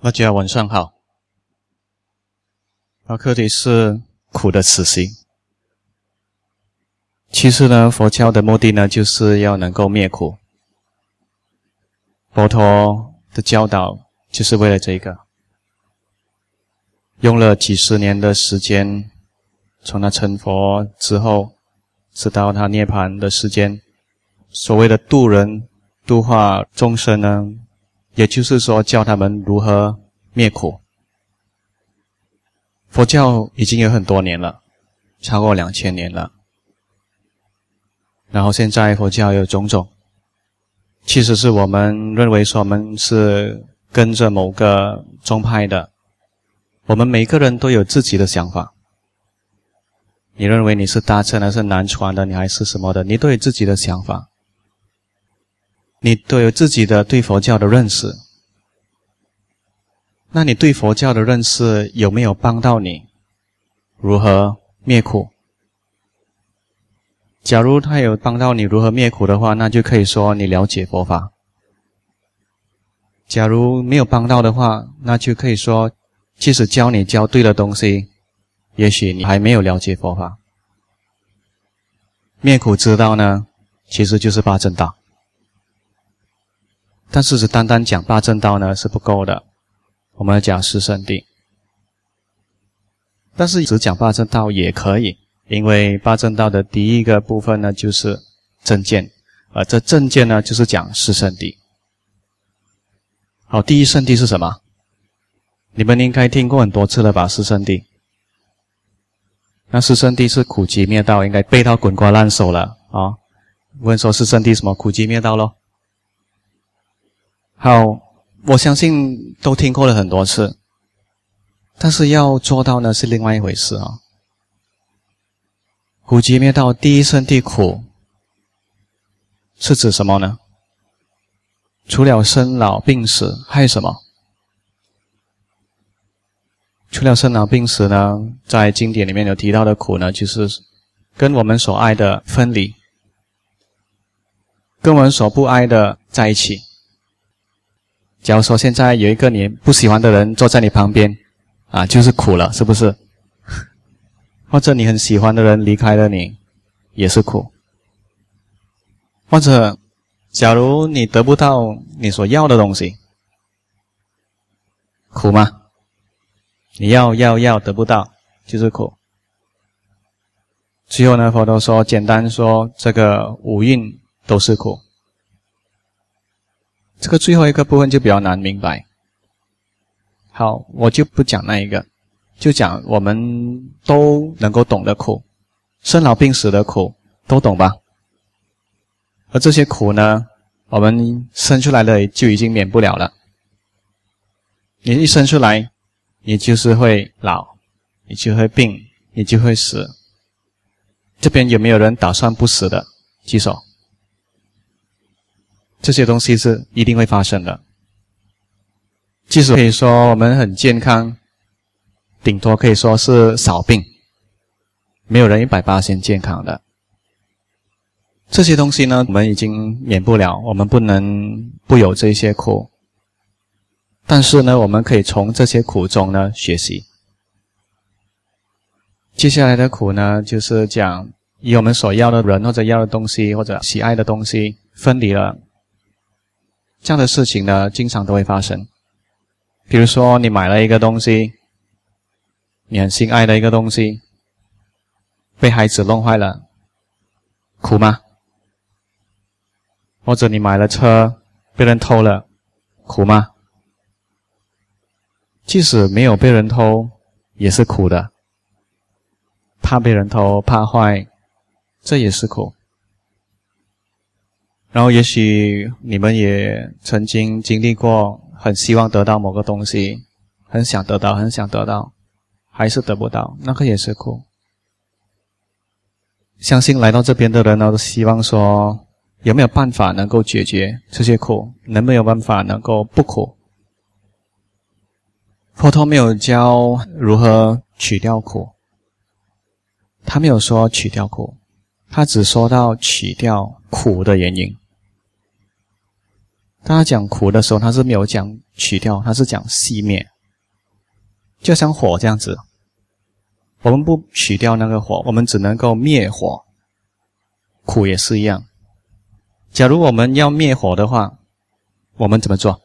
大家晚上好。那课题是苦的慈心。其实呢，佛教的目的呢，就是要能够灭苦。佛陀的教导就是为了这个，用了几十年的时间，从他成佛之后，直到他涅槃的时间，所谓的度人、度化众生呢。也就是说，教他们如何灭苦。佛教已经有很多年了，超过两千年了。然后现在佛教有种种，其实是我们认为说我们是跟着某个宗派的，我们每个人都有自己的想法。你认为你是大乘还是南传的，你还是什么的，你都有自己的想法。你都有自己的对佛教的认识，那你对佛教的认识有没有帮到你如何灭苦？假如他有帮到你如何灭苦的话，那就可以说你了解佛法；假如没有帮到的话，那就可以说，即使教你教对了东西，也许你还没有了解佛法。灭苦之道呢，其实就是八正道。但是，只单单讲八正道呢是不够的，我们要讲四圣谛。但是，只讲八正道也可以，因为八正道的第一个部分呢就是正见，而这正见呢就是讲四圣谛。好，第一圣谛是什么？你们应该听过很多次了吧？四圣谛。那四圣谛是苦集灭道，应该背到滚瓜烂熟了啊！问说四圣谛什么？苦集灭道喽。好，我相信都听过了很多次，但是要做到呢是另外一回事啊。苦集灭道，第一圣地苦，是指什么呢？除了生老病死，还有什么？除了生老病死呢，在经典里面有提到的苦呢，就是跟我们所爱的分离，跟我们所不爱的在一起。假如说现在有一个你不喜欢的人坐在你旁边，啊，就是苦了，是不是？或者你很喜欢的人离开了你，也是苦。或者，假如你得不到你所要的东西，苦吗？你要要要得不到，就是苦。最后呢，佛陀说，简单说，这个五蕴都是苦。这个最后一个部分就比较难明白。好，我就不讲那一个，就讲我们都能够懂的苦，生老病死的苦都懂吧？而这些苦呢，我们生出来了就已经免不了了。你一生出来，你就是会老，你就会病，你就会死。这边有没有人打算不死的？举手。这些东西是一定会发生的。即使可以说我们很健康，顶多可以说是少病，没有人一百八先健康的。这些东西呢，我们已经免不了，我们不能不有这些苦。但是呢，我们可以从这些苦中呢学习。接下来的苦呢，就是讲以我们所要的人或者要的东西或者喜爱的东西分离了。这样的事情呢，经常都会发生。比如说，你买了一个东西，你很心爱的一个东西，被孩子弄坏了，苦吗？或者你买了车，被人偷了，苦吗？即使没有被人偷，也是苦的。怕被人偷，怕坏，这也是苦。然后，也许你们也曾经经历过，很希望得到某个东西，很想得到，很想得到，还是得不到，那个也是苦。相信来到这边的人呢，都希望说，有没有办法能够解决这些苦？能没有办法能够不苦？佛陀没有教如何取掉苦，他没有说取掉苦，他只说到取掉苦的原因。当他讲苦的时候，他是没有讲取掉，他是讲熄灭，就像火这样子。我们不取掉那个火，我们只能够灭火。苦也是一样。假如我们要灭火的话，我们怎么做？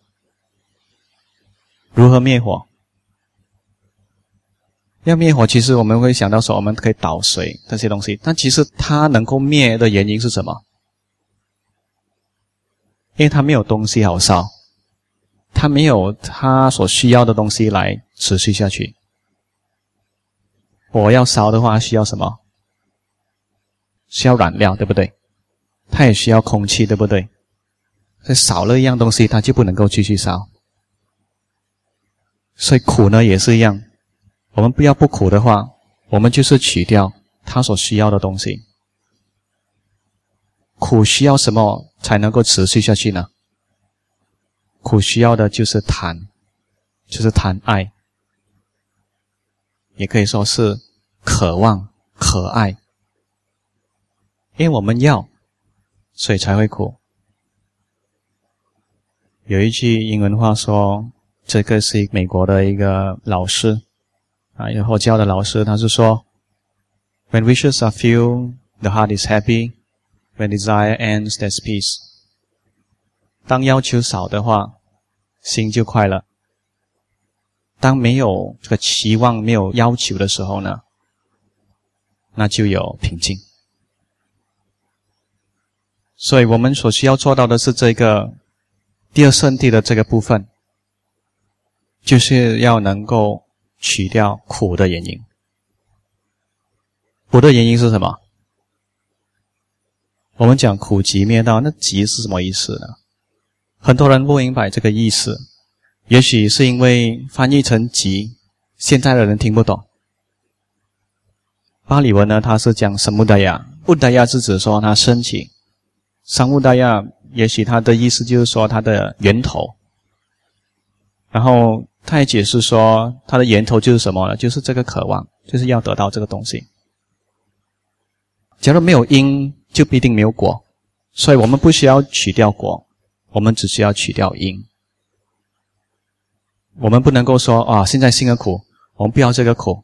如何灭火？要灭火，其实我们会想到说，我们可以倒水这些东西。但其实它能够灭的原因是什么？因为它没有东西好烧，它没有它所需要的东西来持续下去。我要烧的话，需要什么？需要燃料，对不对？它也需要空气，对不对？所以少了一样东西，它就不能够继续烧。所以苦呢也是一样，我们不要不苦的话，我们就是取掉它所需要的东西。苦需要什么才能够持续下去呢？苦需要的就是谈，就是谈爱。也可以说是渴望、可爱，因为我们要，所以才会苦。有一句英文话说，这个是美国的一个老师啊，以后教的老师，他是说：“When wishes are few, the heart is happy. When desire ends, there's peace.” 当要求少的话，心就快乐。当没有这个期望、没有要求的时候呢，那就有平静。所以我们所需要做到的是这个第二圣地的这个部分，就是要能够取掉苦的原因。苦的原因是什么？我们讲苦集灭道，那集是什么意思呢？很多人不明白这个意思。也许是因为翻译成“集”，现在的人听不懂。巴里文呢，它是讲什么的呀？布达亚是指说它升起，商务达亚，也许它的意思就是说它的源头。然后他也解释说，它的源头就是什么呢？就是这个渴望，就是要得到这个东西。假如没有因，就必定没有果，所以我们不需要取掉果，我们只需要取掉因。我们不能够说啊，现在心的苦，我们不要这个苦，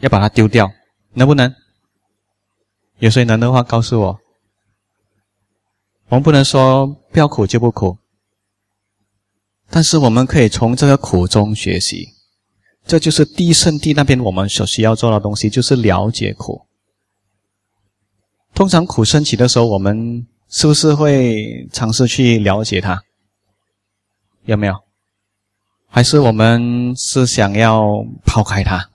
要把它丢掉，能不能？有谁能的话，告诉我。我们不能说不要苦就不苦，但是我们可以从这个苦中学习，这就是第一圣地那边我们所需要做的东西，就是了解苦。通常苦升起的时候，我们是不是会尝试去了解它？有没有？还是我们是想要抛开它？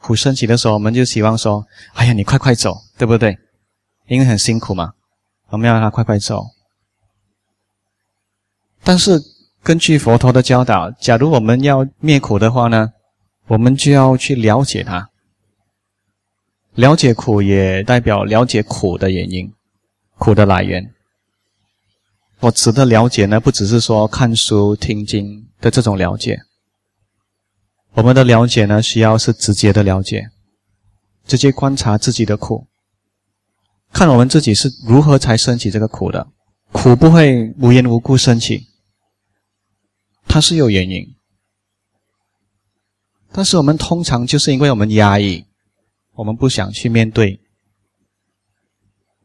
苦升起的时候，我们就希望说：“哎呀，你快快走，对不对？因为很辛苦嘛，我们要让他快快走。”但是根据佛陀的教导，假如我们要灭苦的话呢，我们就要去了解它。了解苦也代表了解苦的原因，苦的来源。我指的了解呢，不只是说看书听经的这种了解。我们的了解呢，需要是直接的了解，直接观察自己的苦，看我们自己是如何才升起这个苦的。苦不会无缘无故升起，它是有原因。但是我们通常就是因为我们压抑，我们不想去面对，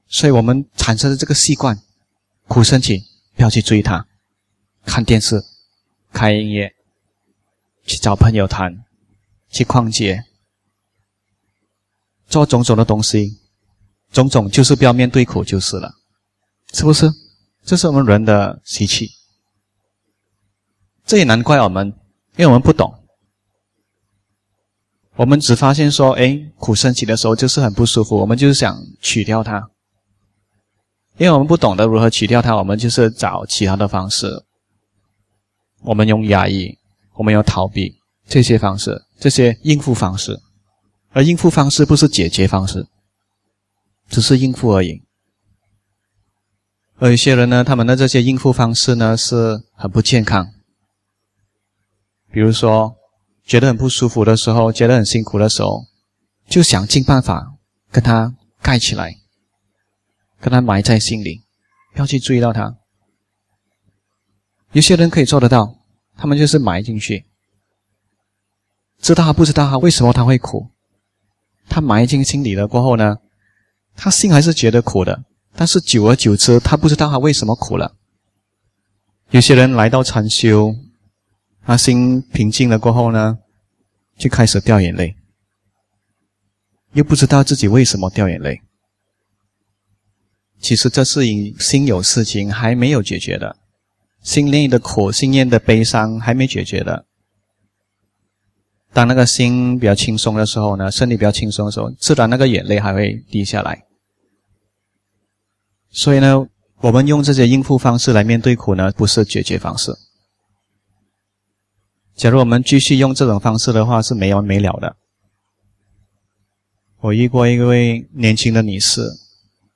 所以我们产生的这个习惯。苦升起，不要去追他，看电视，开音乐，去找朋友谈，去逛街，做种种的东西，种种就是不要面对苦就是了，是不是？这是我们人的习气。这也难怪我们，因为我们不懂，我们只发现说，哎，苦升起的时候就是很不舒服，我们就是想取掉它。因为我们不懂得如何取掉它，我们就是找其他的方式。我们用压抑，我们用逃避这些方式，这些应付方式。而应付方式不是解决方式，只是应付而已。而有些人呢，他们的这些应付方式呢，是很不健康。比如说，觉得很不舒服的时候，觉得很辛苦的时候，就想尽办法跟他盖起来。跟他埋在心里，不要去注意到他，有些人可以做得到，他们就是埋进去，知道他不知道他为什么他会苦，他埋进心里了过后呢，他心还是觉得苦的，但是久而久之，他不知道他为什么苦了。有些人来到禅修，他心平静了过后呢，就开始掉眼泪，又不知道自己为什么掉眼泪。其实这是因心有事情还没有解决的。心念的苦，心念的悲伤还没解决的。当那个心比较轻松的时候呢，身体比较轻松的时候，自然那个眼泪还会滴下来。所以呢，我们用这些应付方式来面对苦呢，不是解决方式。假如我们继续用这种方式的话，是没完没了的。我遇过一位年轻的女士，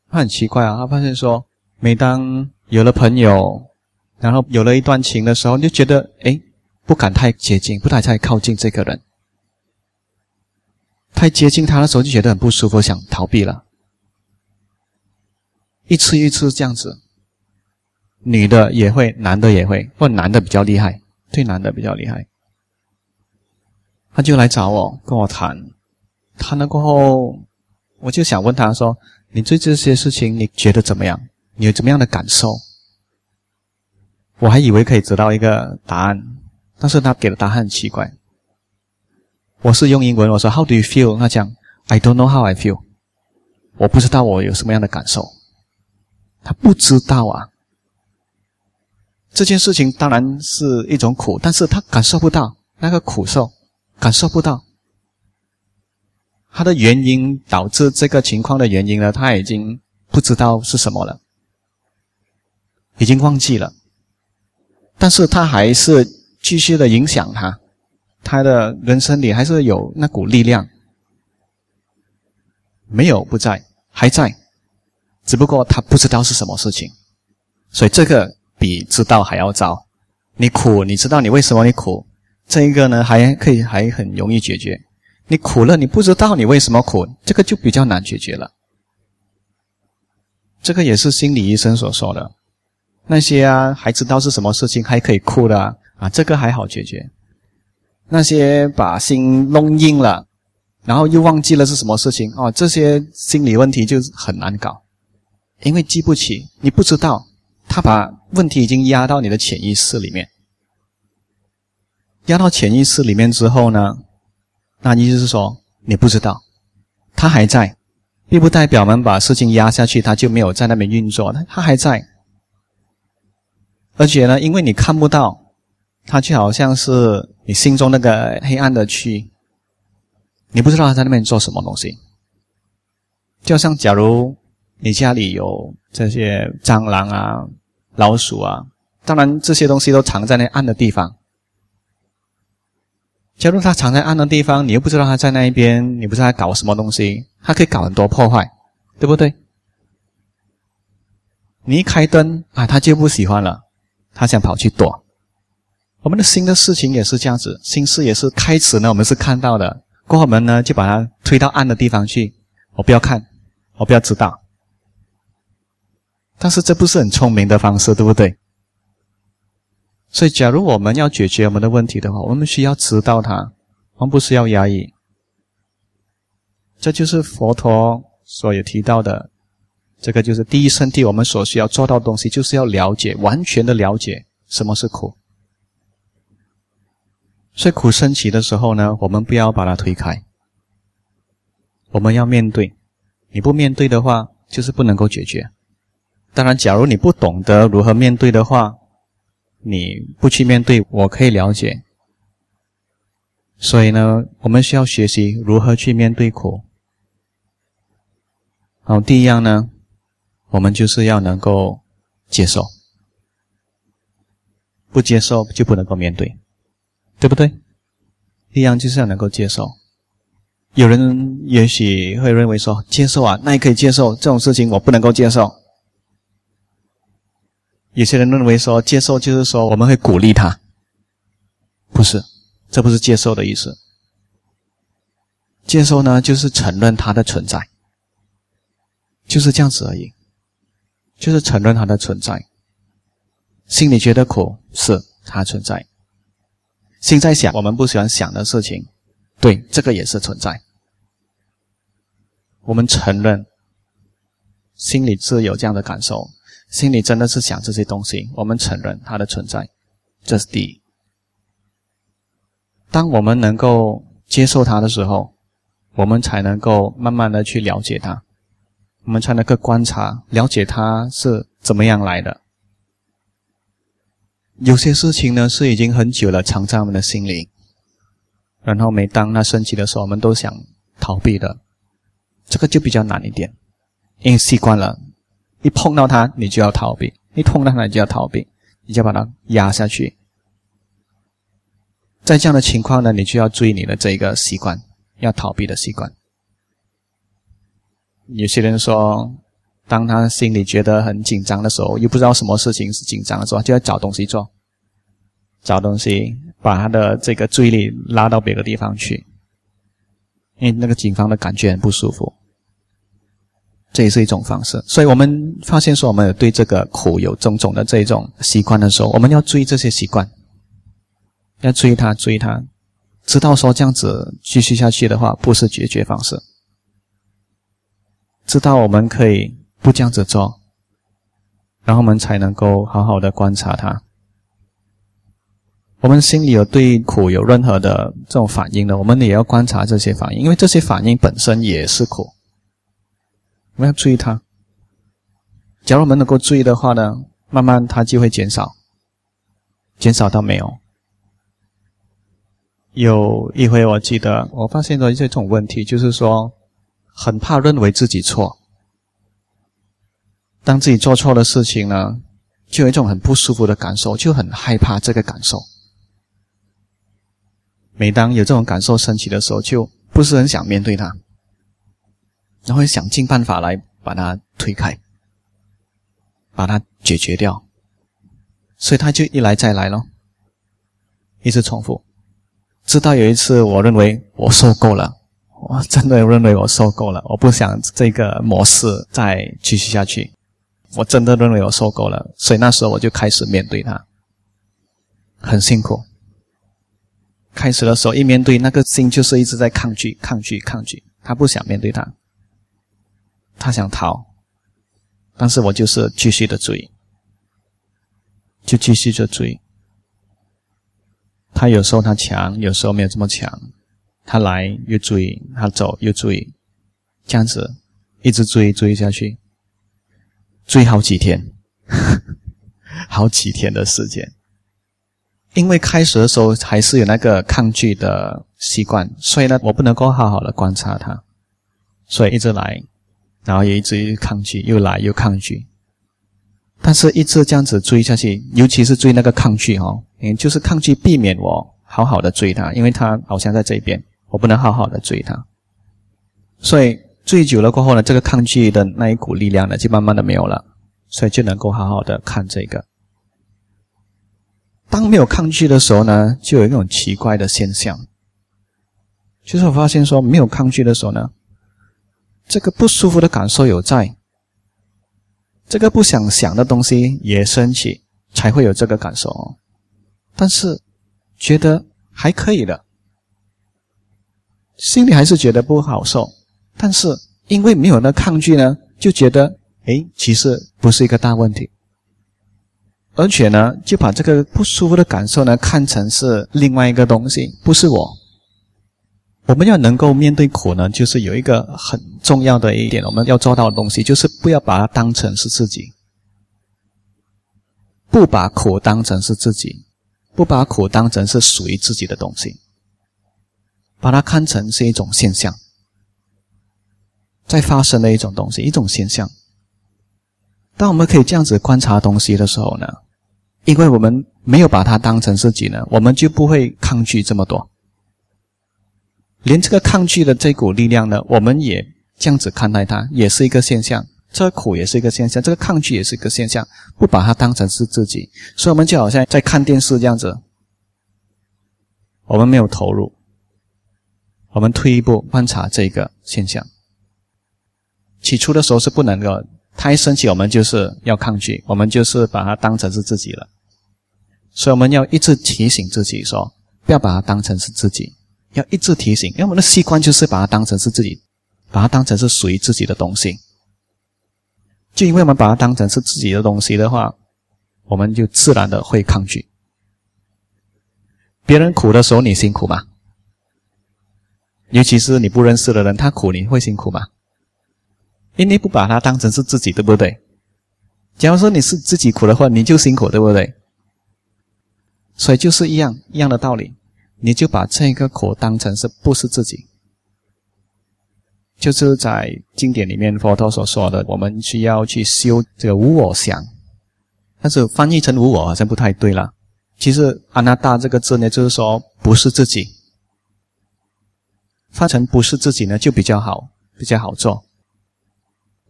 她很奇怪啊，她发现说，每当有了朋友。然后有了一段情的时候，就觉得哎，不敢太接近，不敢太靠近这个人。太接近他的时候，就觉得很不舒服，想逃避了。一次一次这样子，女的也会，男的也会，或男的比较厉害，对男的比较厉害。他就来找我，跟我谈，谈了过后，我就想问他说：“你对这些事情你觉得怎么样？你有怎么样的感受？”我还以为可以得到一个答案，但是他给的答案很奇怪。我是用英文，我说 How do you feel？他讲 I don't know how I feel。我不知道我有什么样的感受。他不知道啊。这件事情当然是一种苦，但是他感受不到那个苦受，感受不到。他的原因导致这个情况的原因呢，他已经不知道是什么了，已经忘记了。但是他还是继续的影响他，他的人生里还是有那股力量，没有不在，还在，只不过他不知道是什么事情，所以这个比知道还要糟。你苦，你知道你为什么你苦，这一个呢还可以还很容易解决。你苦了，你不知道你为什么苦，这个就比较难解决了。这个也是心理医生所说的。那些啊，还知道是什么事情还可以哭的啊，这个还好解决。那些把心弄硬了，然后又忘记了是什么事情哦，这些心理问题就很难搞，因为记不起，你不知道，他把问题已经压到你的潜意识里面，压到潜意识里面之后呢，那意思是说你不知道，他还在，并不代表我们把事情压下去，他就没有在那边运作，他他还在。而且呢，因为你看不到，它就好像是你心中那个黑暗的区，你不知道它在那边做什么东西。就像假如你家里有这些蟑螂啊、老鼠啊，当然这些东西都藏在那暗的地方。假如他藏在暗的地方，你又不知道他在那一边，你不知道他搞什么东西，他可以搞很多破坏，对不对？你一开灯啊，他就不喜欢了。他想跑去躲，我们的新的事情也是这样子，新事也是开始呢，我们是看到的，过后我们呢就把它推到暗的地方去，我不要看，我不要知道。但是这不是很聪明的方式，对不对？所以，假如我们要解决我们的问题的话，我们需要知道它，我们不是要压抑。这就是佛陀所有提到的。这个就是第一圣地，我们所需要做到的东西，就是要了解，完全的了解什么是苦。所以苦升起的时候呢，我们不要把它推开，我们要面对。你不面对的话，就是不能够解决。当然，假如你不懂得如何面对的话，你不去面对，我可以了解。所以呢，我们需要学习如何去面对苦。好，第一样呢。我们就是要能够接受，不接受就不能够面对，对不对？第一样就是要能够接受。有人也许会认为说，接受啊，那也可以接受这种事情，我不能够接受。有些人认为说，接受就是说我们会鼓励他，不是，这不是接受的意思。接受呢，就是承认它的存在，就是这样子而已。就是承认它的存在，心里觉得苦，是它存在。心在想我们不喜欢想的事情，对，这个也是存在。我们承认，心里是有这样的感受，心里真的是想这些东西。我们承认它的存在，这是第一。当我们能够接受它的时候，我们才能够慢慢的去了解它，我们才能够观察、了解它是怎么样来的。有些事情呢，是已经很久了藏在我们的心里，然后每当它升起的时候，我们都想逃避的。这个就比较难一点，因为习惯了，一碰到它你就要逃避，一碰到它你就要逃避，你就把它压下去。在这样的情况呢，你就要注意你的这个习惯，要逃避的习惯。有些人说，当他心里觉得很紧张的时候，又不知道什么事情是紧张的时候，就要找东西做，找东西把他的这个注意力拉到别的地方去，因为那个紧张的感觉很不舒服。这也是一种方式，所以我们发现说，我们对这个苦有种种的这种习惯的时候，我们要注意这些习惯，要注意它，注意它，知道说这样子继续下去的话，不是解决方式。知道我们可以不这样子做，然后我们才能够好好的观察它。我们心里有对苦有任何的这种反应的，我们也要观察这些反应，因为这些反应本身也是苦。我们要注意它。假如我们能够注意的话呢，慢慢它就会减少，减少到没有。有一回我记得，我发现了这种问题，就是说很怕认为自己错。当自己做错的事情呢，就有一种很不舒服的感受，就很害怕这个感受。每当有这种感受升起的时候，就不是很想面对它。然后想尽办法来把它推开，把它解决掉，所以他就一来再来咯，一直重复。直到有一次，我认为我受够了，我真的认为我受够了，我不想这个模式再继续下去。我真的认为我受够了，所以那时候我就开始面对他，很辛苦。开始的时候一面对，那个心就是一直在抗拒、抗拒、抗拒，他不想面对他。他想逃，但是我就是继续的追，就继续的追。他有时候他强，有时候没有这么强。他来又追，他走又追，这样子一直追追下去，追好几天，好几天的时间。因为开始的时候还是有那个抗拒的习惯，所以呢，我不能够好好的观察他，所以一直来。然后也一直抗拒，又来又抗拒，但是一直这样子追下去，尤其是追那个抗拒哦，嗯，就是抗拒避免我好好的追他，因为他好像在这边，我不能好好的追他，所以追久了过后呢，这个抗拒的那一股力量呢，就慢慢的没有了，所以就能够好好的看这个。当没有抗拒的时候呢，就有一种奇怪的现象，就是我发现说没有抗拒的时候呢。这个不舒服的感受有在，这个不想想的东西也升起，才会有这个感受哦。但是觉得还可以的，心里还是觉得不好受。但是因为没有那抗拒呢，就觉得哎，其实不是一个大问题。而且呢，就把这个不舒服的感受呢看成是另外一个东西，不是我。我们要能够面对苦呢，就是有一个很重要的一点，我们要做到的东西，就是不要把它当成是自己，不把苦当成是自己，不把苦当成是属于自己的东西，把它看成是一种现象，在发生的一种东西，一种现象。当我们可以这样子观察东西的时候呢，因为我们没有把它当成自己呢，我们就不会抗拒这么多。连这个抗拒的这股力量呢，我们也这样子看待它，也是一个现象。这个苦也是一个现象，这个抗拒也是一个现象。不把它当成是自己，所以我们就好像在看电视这样子，我们没有投入，我们退一步观察这个现象。起初的时候是不能够，它一升起，我们就是要抗拒，我们就是把它当成是自己了，所以我们要一直提醒自己说，不要把它当成是自己，要一直提醒，因为我们的习惯就是把它当成是自己，把它当成是属于自己的东西。就因为我们把它当成是自己的东西的话，我们就自然的会抗拒。别人苦的时候，你辛苦吗？尤其是你不认识的人，他苦，你会辛苦吗？因为你不把他当成是自己，对不对？假如说你是自己苦的话，你就辛苦，对不对？所以就是一样一样的道理，你就把这个苦当成是不是自己？就是在经典里面佛陀所说的，我们需要去修这个无我相，但是翻译成无我好像不太对了。其实“阿那达”这个字呢，就是说不是自己。翻成不是自己呢，就比较好，比较好做。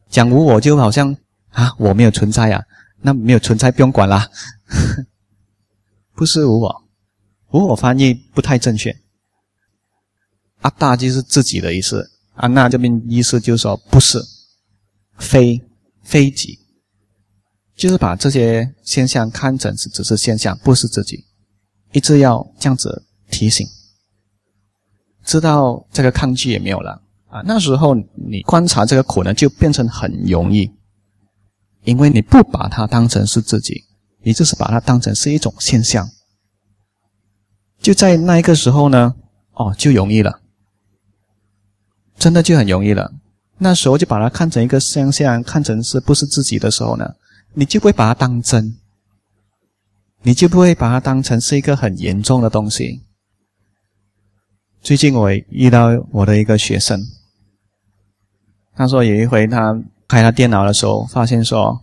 讲无我就好像啊，我没有存在啊，那没有存在不用管啦。不是无我，无我翻译不太正确。阿大就是自己的意思，阿那这边意思就是说不是，非非己，就是把这些现象看成是只是现象，不是自己，一直要这样子提醒。知道这个抗拒也没有了啊！那时候你观察这个苦呢，就变成很容易，因为你不把它当成是自己，你就是把它当成是一种现象。就在那一个时候呢，哦，就容易了，真的就很容易了。那时候就把它看成一个现象，看成是不是自己的时候呢，你就不会把它当真，你就不会把它当成是一个很严重的东西。最近我遇到我的一个学生，他说有一回他开他电脑的时候，发现说：“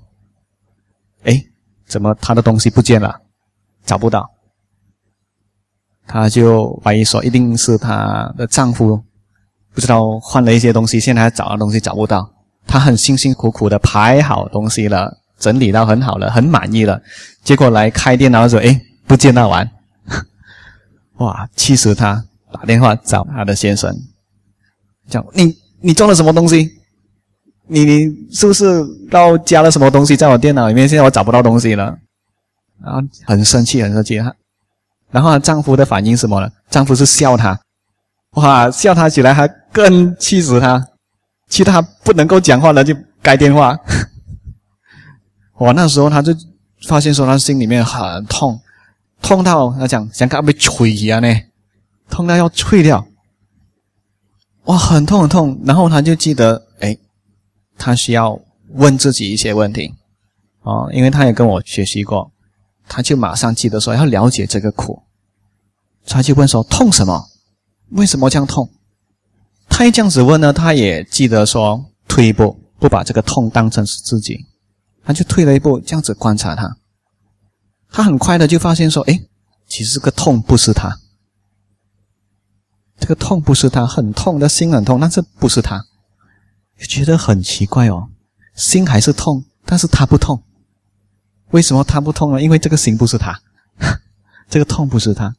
哎，怎么他的东西不见了，找不到？”她就怀疑说，一定是她的丈夫不知道换了一些东西，现在找的东西找不到。她很辛辛苦苦的排好东西了，整理到很好了，很满意了，结果来开电脑的时候，哎，不见那玩，哇，气死他！打电话找他的先生，讲你你装了什么东西？你你是不是到加了什么东西在我电脑里面？现在我找不到东西了，然后很生气，很生气。他，然后她丈夫的反应是什么呢？丈夫是笑她，哇，笑她起来还更气死她，气她不能够讲话了，就该电话。哇，那时候他就发现说他心里面很痛，痛到他讲想给他被锤一样呢。痛到要脆掉，哇，很痛很痛。然后他就记得，哎，他需要问自己一些问题，哦，因为他也跟我学习过，他就马上记得说要了解这个苦，他就问说痛什么？为什么这样痛？他一这样子问呢，他也记得说退一步，不把这个痛当成是自己，他就退了一步，这样子观察他，他很快的就发现说，哎，其实这个痛不是他。这个痛不是他，很痛的心很痛，但是不是他，觉得很奇怪哦，心还是痛，但是他不痛，为什么他不痛呢？因为这个心不是他，这个痛不是他，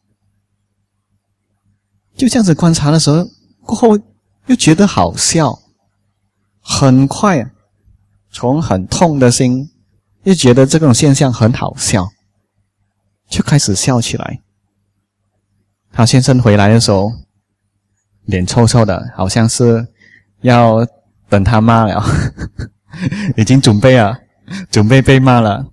就这样子观察的时候，过后又觉得好笑，很快从很痛的心又觉得这种现象很好笑，就开始笑起来。他先生回来的时候。脸臭臭的，好像是要等他骂了，已经准备啊，准备被骂了，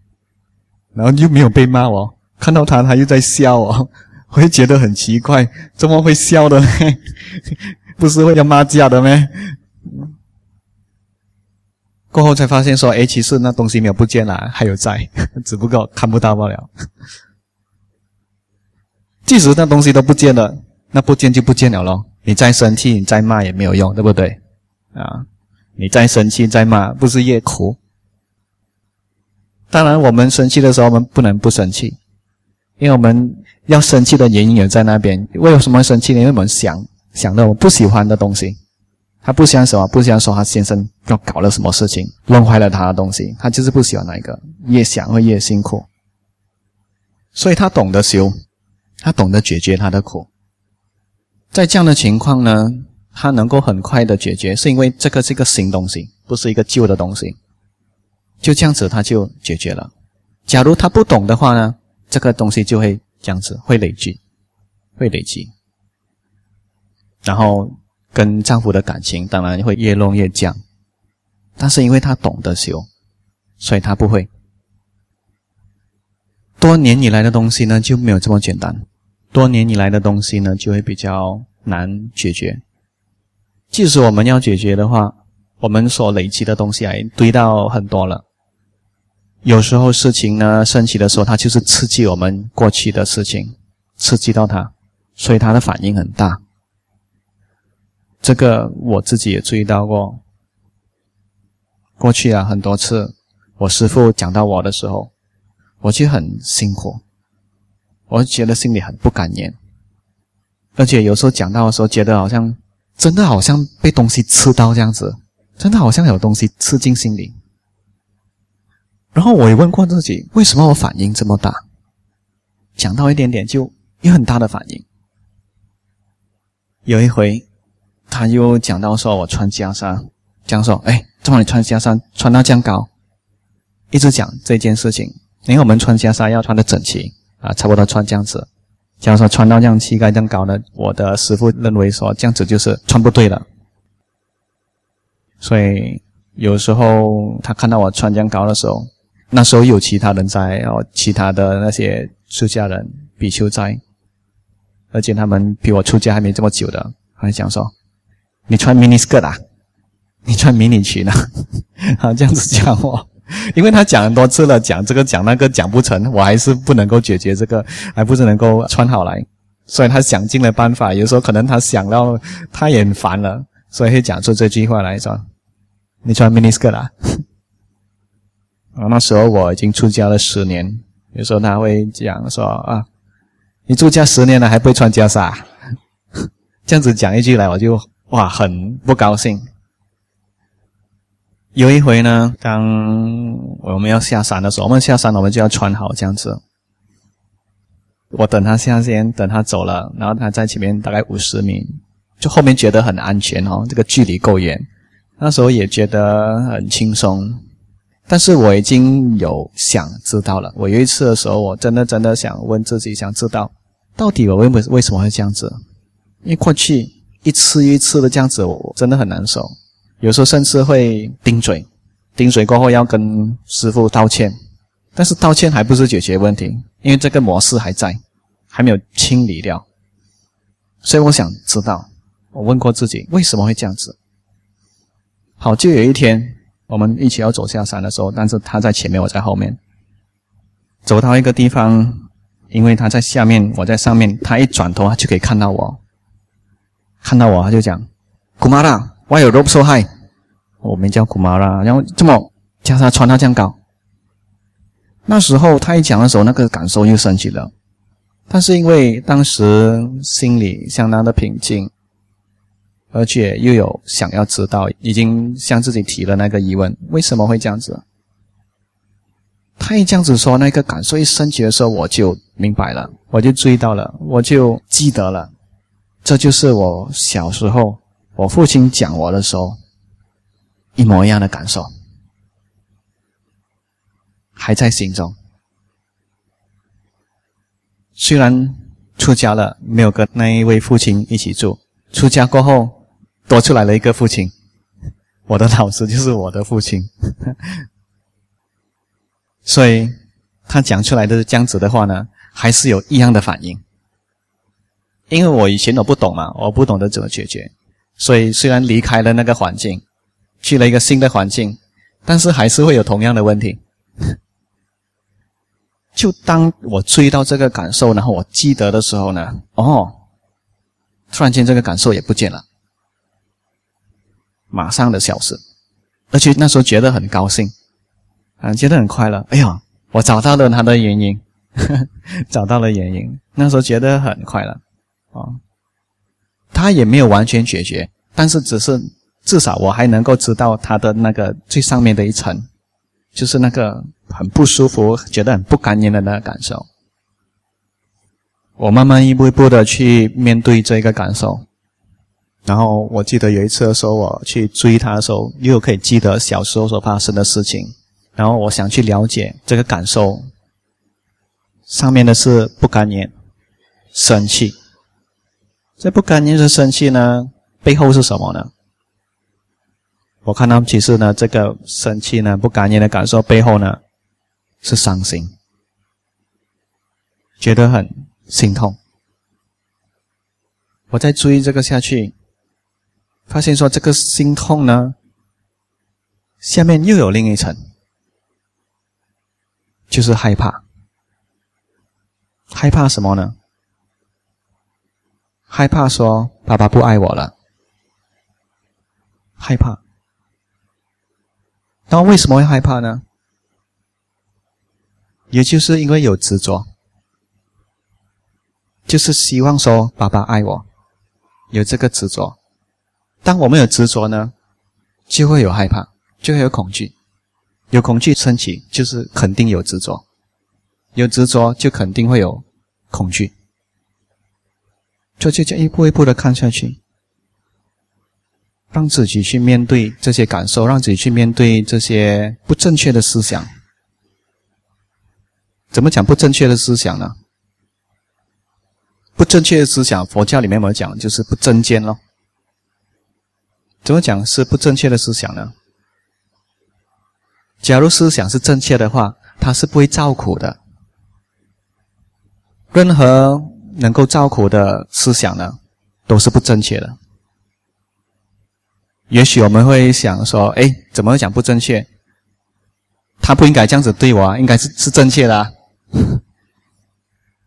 然后又没有被骂哦，看到他他又在笑哦，会觉得很奇怪，怎么会笑的呢？不是会要骂架的吗？过后才发现说，哎，其实那东西没有不见了，还有在，只不过看不到罢了。即使那东西都不见了，那不见就不见了咯。你再生气，你再骂也没有用，对不对？啊，你再生气再骂，不是越苦？当然，我们生气的时候，我们不能不生气，因为我们要生气的原因也在那边。为什么生气呢？因为我们想想到我不喜欢的东西，他不喜欢什么？不喜欢说他先生要搞了什么事情，弄坏了他的东西，他就是不喜欢那一个。越想会越辛苦，所以他懂得修，他懂得解决他的苦。在这样的情况呢，他能够很快的解决，是因为这个是一个新东西，不是一个旧的东西。就这样子，他就解决了。假如他不懂的话呢，这个东西就会这样子，会累积，会累积。然后跟丈夫的感情当然会越弄越僵，但是因为他懂得修，所以他不会。多年以来的东西呢就没有这么简单，多年以来的东西呢就会比较难解决。即使我们要解决的话，我们所累积的东西还堆到很多了。有时候事情呢升起的时候，它就是刺激我们过去的事情，刺激到它，所以它的反应很大。这个我自己也注意到过。过去啊，很多次我师父讲到我的时候，我就很辛苦，我觉得心里很不甘言，而且有时候讲到的时候，觉得好像真的好像被东西刺到这样子，真的好像有东西刺进心里。然后我也问过自己，为什么我反应这么大？讲到一点点就有很大的反应。有一回。他又讲到说：“我穿袈裟，讲说，哎，怎么你穿袈裟穿到这样高？一直讲这件事情，因为我们穿袈裟要穿的整齐啊，差不多穿这样子。假如说穿到这样膝盖这样高呢，我的师傅认为说这样子就是穿不对了。所以有时候他看到我穿这样高的时候，那时候有其他人在，然后其他的那些出家人比丘在，而且他们比我出家还没这么久的，还讲说。”你穿 miniskirt 啊？你穿迷你裙啊？好，这样子讲我，因为他讲很多次了，讲这个讲那个讲不成，我还是不能够解决这个，还不是能够穿好来，所以他想尽了办法。有时候可能他想到他也很烦了，所以会讲出这句话来说：“你穿迷你 skirt 啊？” 啊，那时候我已经出家了十年，有时候他会讲说：“啊，你出家十年了还不会穿袈裟？” 这样子讲一句来，我就。哇，很不高兴。有一回呢，当我们要下山的时候，我们下山我们就要穿好这样子。我等他下先，等他走了，然后他在前面大概五十米，就后面觉得很安全哦，这个距离够远。那时候也觉得很轻松，但是我已经有想知道了。我有一次的时候，我真的真的想问自己，想知道到底我为为为什么会这样子？因为过去。一次一次的这样子，我真的很难受。有时候甚至会顶嘴，顶嘴过后要跟师傅道歉，但是道歉还不是解决问题，因为这个模式还在，还没有清理掉。所以我想知道，我问过自己为什么会这样子。好，就有一天我们一起要走下山的时候，但是他在前面，我在后面，走到一个地方，因为他在下面，我在上面，他一转头他就可以看到我。看到我，他就讲：“古玛拉，Why your robe so high？” 我名叫古玛拉，然后这么叫他穿到这样高。那时候他一讲的时候，那个感受又升起了。但是因为当时心里相当的平静，而且又有想要知道，已经向自己提了那个疑问：为什么会这样子？他一这样子说，那个感受一升起的时候，我就明白了，我就注意到了，我就记得了。这就是我小时候，我父亲讲我的时候，一模一样的感受，还在心中。虽然出家了，没有跟那一位父亲一起住，出家过后多出来了一个父亲，我的老师就是我的父亲，所以他讲出来的这样子的话呢，还是有异样的反应。因为我以前我不懂嘛，我不懂得怎么解决，所以虽然离开了那个环境，去了一个新的环境，但是还是会有同样的问题。就当我注意到这个感受，然后我记得的时候呢，哦，突然间这个感受也不见了，马上的消失，而且那时候觉得很高兴，啊，觉得很快乐。哎呀，我找到了他的原因，找到了原因，那时候觉得很快乐。啊，他也没有完全解决，但是只是至少我还能够知道他的那个最上面的一层，就是那个很不舒服、觉得很不甘愿的那个感受。我慢慢一步一步的去面对这个感受，然后我记得有一次的时候，我去追他的时候，又可以记得小时候所发生的事情，然后我想去了解这个感受上面的是不甘愿、生气。这不甘愿是生气呢，背后是什么呢？我看到其实呢，这个生气呢、不甘愿的感受背后呢，是伤心，觉得很心痛。我再追这个下去，发现说这个心痛呢，下面又有另一层，就是害怕。害怕什么呢？害怕说爸爸不爱我了，害怕。那为什么会害怕呢？也就是因为有执着，就是希望说爸爸爱我，有这个执着。当我们有执着呢，就会有害怕，就会有恐惧。有恐惧升起，就是肯定有执着；有执着，就肯定会有恐惧。就就这样一步一步的看下去，让自己去面对这些感受，让自己去面对这些不正确的思想。怎么讲不正确的思想呢？不正确的思想，佛教里面有讲，就是不正见咯。怎么讲是不正确的思想呢？假如思想是正确的话，它是不会造苦的。任何。能够造苦的思想呢，都是不正确的。也许我们会想说：“哎，怎么讲不正确？他不应该这样子对我啊，应该是是正确的。”啊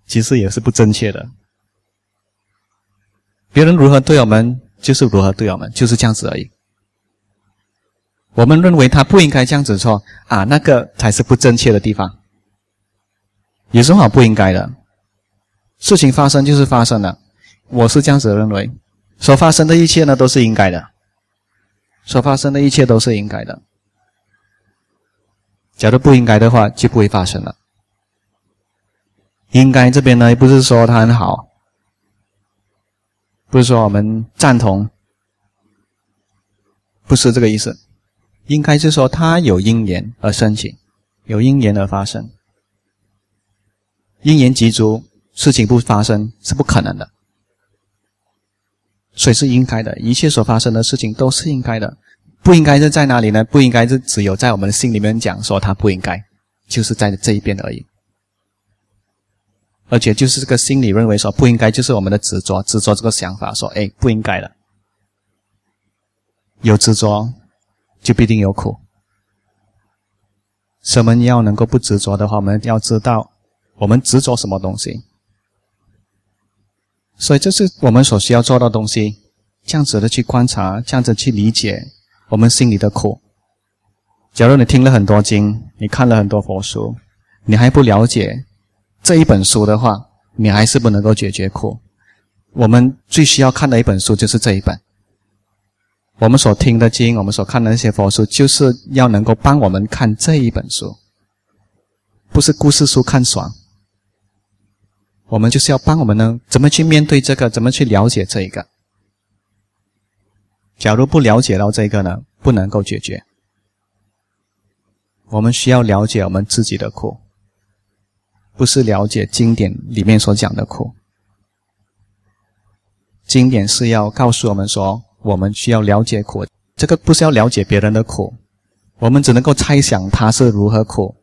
其实也是不正确的。别人如何对我们，就是如何对我们，就是这样子而已。我们认为他不应该这样子说啊，那个才是不正确的地方。有什么不应该的？事情发生就是发生了，我是这样子认为。所发生的一切呢，都是应该的。所发生的一切都是应该的。假如不应该的话，就不会发生了。应该这边呢，不是说他很好，不是说我们赞同，不是这个意思。应该是说它有因缘而生起，有因缘而发生，因缘具足。事情不发生是不可能的，所以是应该的。一切所发生的事情都是应该的，不应该是在哪里呢？不应该是只有在我们心里面讲说它不应该，就是在这一边而已。而且就是这个心里认为说不应该，就是我们的执着，执着这个想法说，哎，不应该的。有执着，就必定有苦。什么要能够不执着的话，我们要知道我们执着什么东西。所以，这是我们所需要做的东西。这样子的去观察，这样子去理解我们心里的苦。假如你听了很多经，你看了很多佛书，你还不了解这一本书的话，你还是不能够解决苦。我们最需要看的一本书就是这一本。我们所听的经，我们所看的那些佛书，就是要能够帮我们看这一本书，不是故事书看爽。我们就是要帮我们呢，怎么去面对这个？怎么去了解这一个？假如不了解到这个呢，不能够解决。我们需要了解我们自己的苦，不是了解经典里面所讲的苦。经典是要告诉我们说，我们需要了解苦，这个不是要了解别人的苦，我们只能够猜想他是如何苦。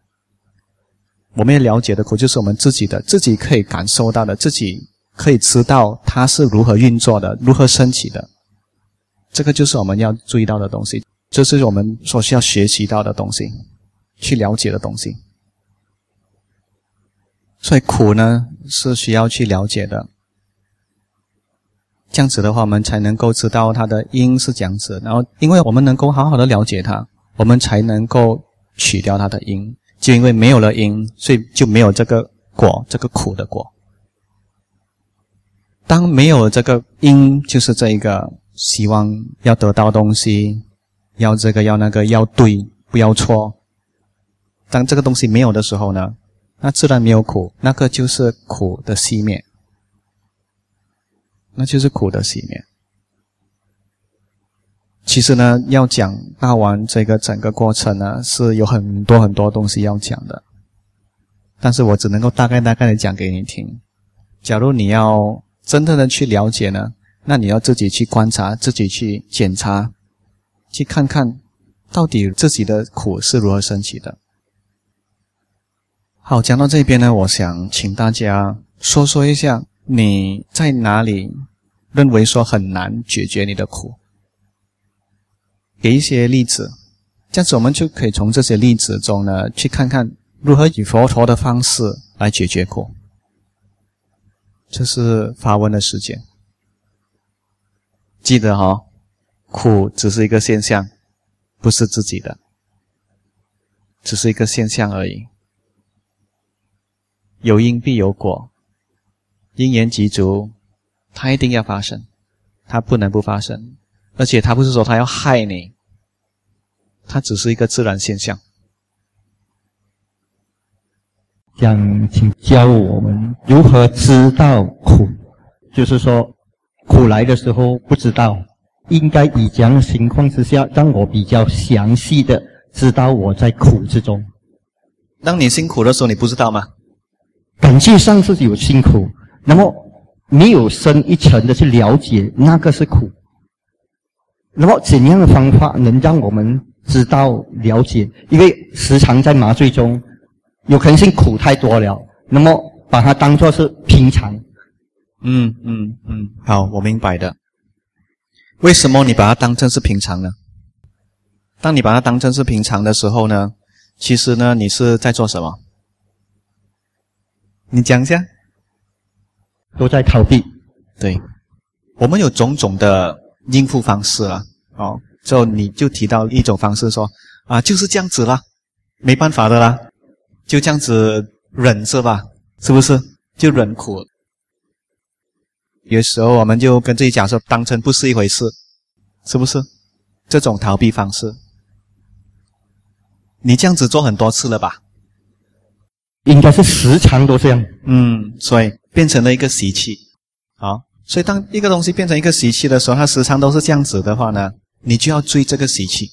我们要了解的苦，就是我们自己的，自己可以感受到的，自己可以知道它是如何运作的，如何升起的。这个就是我们要注意到的东西，这是我们所需要学习到的东西，去了解的东西。所以苦呢，是需要去了解的。这样子的话，我们才能够知道它的因是这样子，然后，因为我们能够好好的了解它，我们才能够取掉它的因。就因为没有了因，所以就没有这个果，这个苦的果。当没有这个因，就是这一个希望要得到东西，要这个要那个要对，不要错。当这个东西没有的时候呢，那自然没有苦，那个就是苦的熄灭，那就是苦的熄灭。其实呢，要讲大完这个整个过程呢，是有很多很多东西要讲的。但是我只能够大概大概的讲给你听。假如你要真正的去了解呢，那你要自己去观察，自己去检查，去看看到底自己的苦是如何升起的。好，讲到这边呢，我想请大家说说一下你在哪里认为说很难解决你的苦，给一些例子，这样子我们就可以从这些例子中呢，去看看如何以佛陀的方式来解决苦。这是发问的时间。记得哈，苦只是一个现象，不是自己的，只是一个现象而已。有因必有果，因缘具足，它一定要发生，它不能不发生。而且它不是说它要害你，它只是一个自然现象。想请教我们如何知道苦，就是说苦来的时候不知道，应该以这样的情况之下，让我比较详细的知道我在苦之中。当你辛苦的时候，你不知道吗？感觉上自己有辛苦，那么没有深一层的去了解那个是苦。那么怎样的方法能让我们知道了解？因为时常在麻醉中。有可能性苦太多了，那么把它当做是平常。嗯嗯嗯，好，我明白的。为什么你把它当成是平常呢？当你把它当成是平常的时候呢，其实呢，你是在做什么？你讲一下。都在逃避。对，我们有种种的应付方式了。哦，就你就提到一种方式说啊，就是这样子啦，没办法的啦。就这样子忍着吧？是不是？就忍苦。有时候我们就跟自己讲说，当成不是一回事，是不是？这种逃避方式，你这样子做很多次了吧？应该是时常都这样。嗯，所以变成了一个习气。好，所以当一个东西变成一个习气的时候，它时常都是这样子的话呢，你就要追这个习气。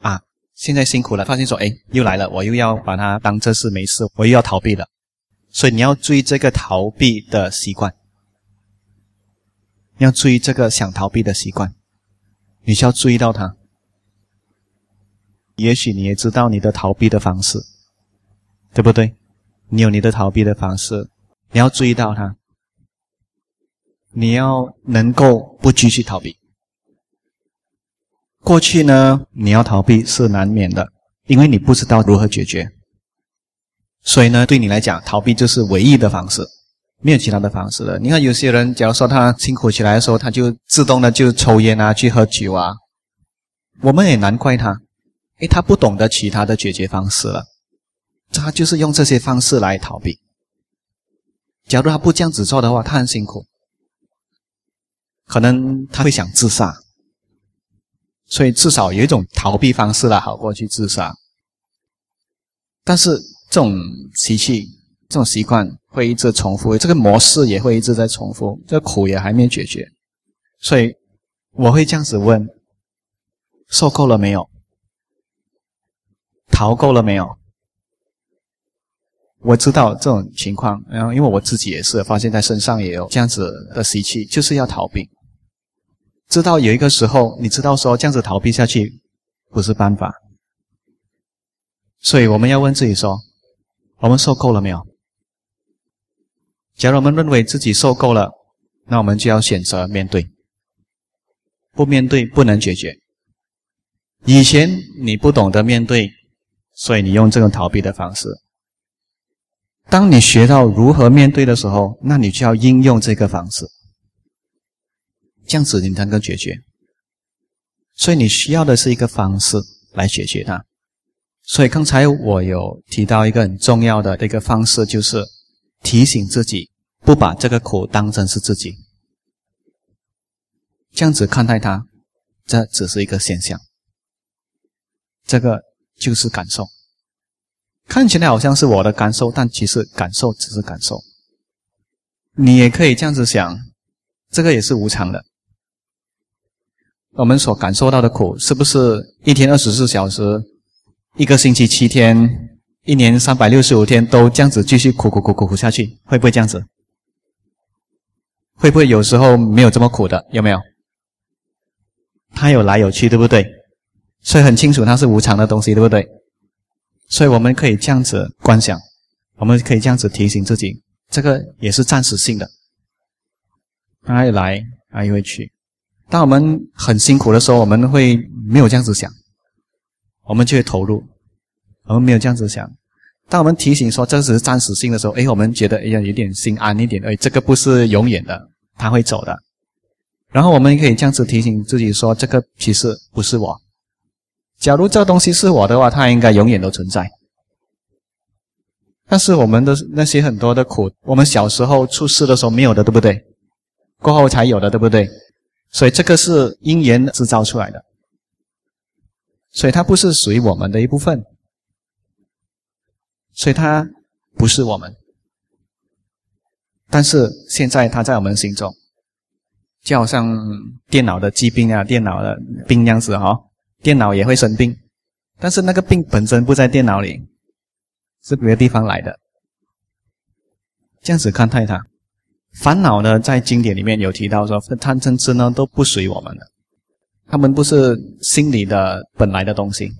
啊现在辛苦了，发现说，哎，又来了，我又要把它当这事没事，我又要逃避了，所以你要注意这个逃避的习惯，要注意这个想逃避的习惯，你需要注意到它。也许你也知道你的逃避的方式，对不对？你有你的逃避的方式，你要注意到它，你要能够不继续逃避。过去呢，你要逃避是难免的，因为你不知道如何解决，所以呢，对你来讲，逃避就是唯一的方式，没有其他的方式了。你看有些人，假如说他辛苦起来的时候，他就自动的就抽烟啊，去喝酒啊，我们也难怪他，诶，他不懂得其他的解决方式了，他就是用这些方式来逃避。假如他不这样子做的话，他很辛苦，可能他会想自杀。所以至少有一种逃避方式来，好过去自杀。但是这种习气、这种习惯会一直重复，这个模式也会一直在重复，这苦也还没解决。所以我会这样子问：受够了没有？逃够了没有？我知道这种情况，然后因为我自己也是发现在身上也有这样子的习气，就是要逃避。知道有一个时候，你知道说这样子逃避下去不是办法，所以我们要问自己说：我们受够了没有？假如我们认为自己受够了，那我们就要选择面对。不面对不能解决。以前你不懂得面对，所以你用这种逃避的方式。当你学到如何面对的时候，那你就要应用这个方式。这样子你才能解决，所以你需要的是一个方式来解决它。所以刚才我有提到一个很重要的一个方式，就是提醒自己不把这个苦当成是自己，这样子看待它，这只是一个现象，这个就是感受。看起来好像是我的感受，但其实感受只是感受。你也可以这样子想，这个也是无常的。我们所感受到的苦，是不是一天二十四小时，一个星期七天，一年三百六十五天都这样子继续苦苦苦苦苦下去，会不会这样子？会不会有时候没有这么苦的？有没有？它有来有去，对不对？所以很清楚它是无常的东西，对不对？所以我们可以这样子观想，我们可以这样子提醒自己，这个也是暂时性的，它会来，它也会去。当我们很辛苦的时候，我们会没有这样子想，我们就会投入。我们没有这样子想。当我们提醒说这只是暂时性的时候，哎，我们觉得哎呀有点心安一点，哎，这个不是永远的，它会走的。然后我们可以这样子提醒自己说，这个其实不是我。假如这东西是我的话，它应该永远都存在。但是我们的那些很多的苦，我们小时候出世的时候没有的，对不对？过后才有的，对不对？所以这个是因缘制造出来的，所以它不是属于我们的一部分，所以它不是我们。但是现在它在我们心中，就好像电脑的疾病啊，电脑的病样子哈。电脑也会生病，但是那个病本身不在电脑里，是别的地方来的。这样子看待它，烦恼呢，在经典里面有提到说，贪嗔痴呢都不属于我们的，他们不是心里的本来的东西。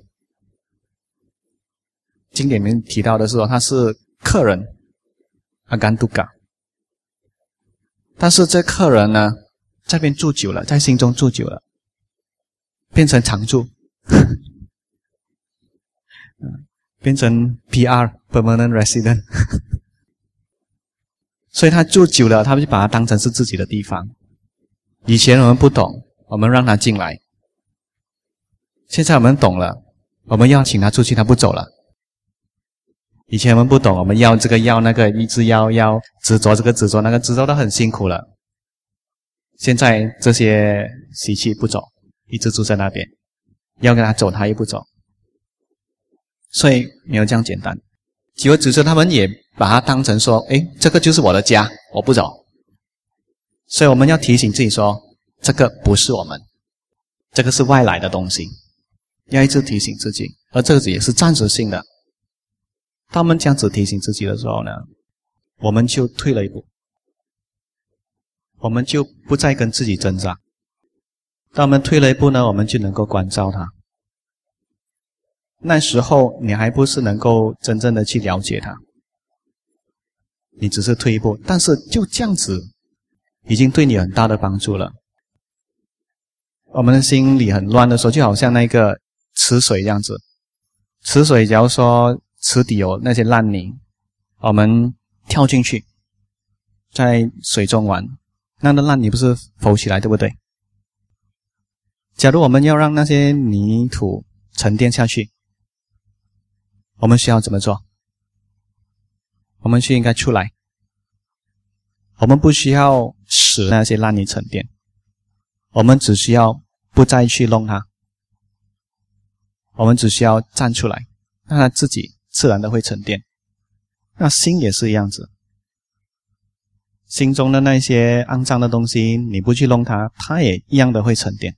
经典里面提到的是说，他是客人，阿甘杜嘎。但是这客人呢，这边住久了，在心中住久了。变成常住，变成 PR permanent resident，所以他住久了，他们就把它当成是自己的地方。以前我们不懂，我们让他进来，现在我们懂了，我们要请他出去，他不走了。以前我们不懂，我们要这个要那个，一直要要执着这个执着那个执着都很辛苦了。现在这些习气不走。一直住在那边，要跟他走，他也不走，所以没有这样简单。久而久之，他们也把它当成说：“哎，这个就是我的家，我不走。”所以我们要提醒自己说：“这个不是我们，这个是外来的东西。”要一直提醒自己，而这个也是暂时性的。当我们这样子提醒自己的时候呢，我们就退了一步，我们就不再跟自己挣扎。当我们退了一步呢，我们就能够关照他。那时候你还不是能够真正的去了解他，你只是退一步，但是就这样子，已经对你很大的帮助了。我们的心里很乱的时候，就好像那个池水这样子，池水假如说池底有那些烂泥，我们跳进去，在水中玩，那个烂泥不是浮起来，对不对？假如我们要让那些泥土沉淀下去，我们需要怎么做？我们需应该出来。我们不需要使那些烂泥沉淀，我们只需要不再去弄它。我们只需要站出来，让它自己自然的会沉淀。那心也是一样子，心中的那些肮脏的东西，你不去弄它，它也一样的会沉淀。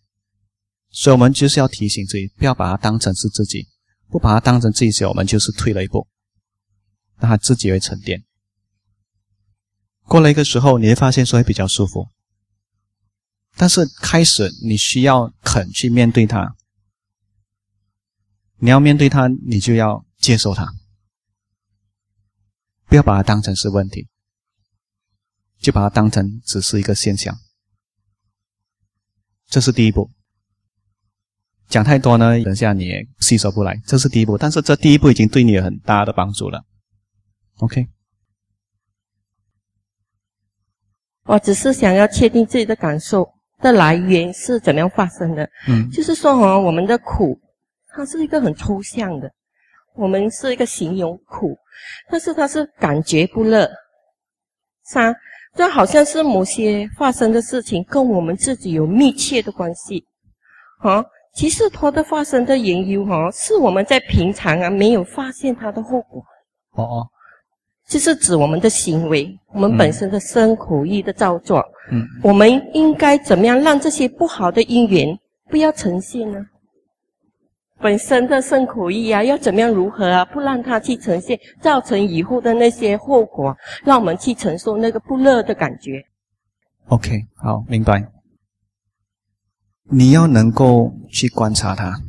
所以我们就是要提醒自己，不要把它当成是自己，不把它当成自己时，我们就是退了一步，让它自己会沉淀。过了一个时候，你会发现说会比较舒服。但是开始你需要肯去面对它，你要面对它，你就要接受它，不要把它当成是问题，就把它当成只是一个现象。这是第一步。讲太多呢，等下你也吸收不来。这是第一步，但是这第一步已经对你有很大的帮助了。OK。我只是想要确定自己的感受的来源是怎么样发生的。嗯。就是说哈，我们的苦，它是一个很抽象的，我们是一个形容苦，但是它是感觉不乐。三，这好像是某些发生的事情跟我们自己有密切的关系。啊。其实它的发生的缘由哈，是我们在平常啊没有发现它的后果。哦哦，就是指我们的行为，我们本身的身口意的造作。嗯，我们应该怎么样让这些不好的因缘不要呈现呢？本身的生苦意啊，要怎么样如何啊，不让它去呈现，造成以后的那些后果，让我们去承受那个不乐的感觉。OK，好，明白。你要能够去观察它。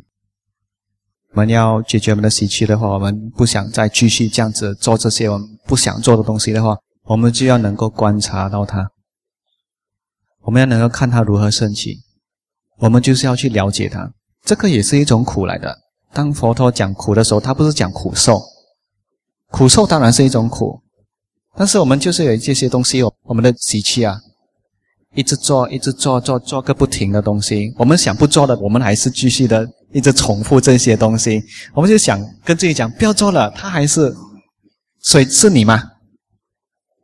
我们要解决我们的习气的话，我们不想再继续这样子做这些我们不想做的东西的话，我们就要能够观察到它。我们要能够看它如何升起，我们就是要去了解它。这个也是一种苦来的。当佛陀讲苦的时候，他不是讲苦受，苦受当然是一种苦，但是我们就是有这些东西，我们的习气啊，一直做，一直做，做做个不停的东西。我们想不做的，我们还是继续的一直重复这些东西。我们就想跟自己讲，不要做了，他还是，所以是你吗？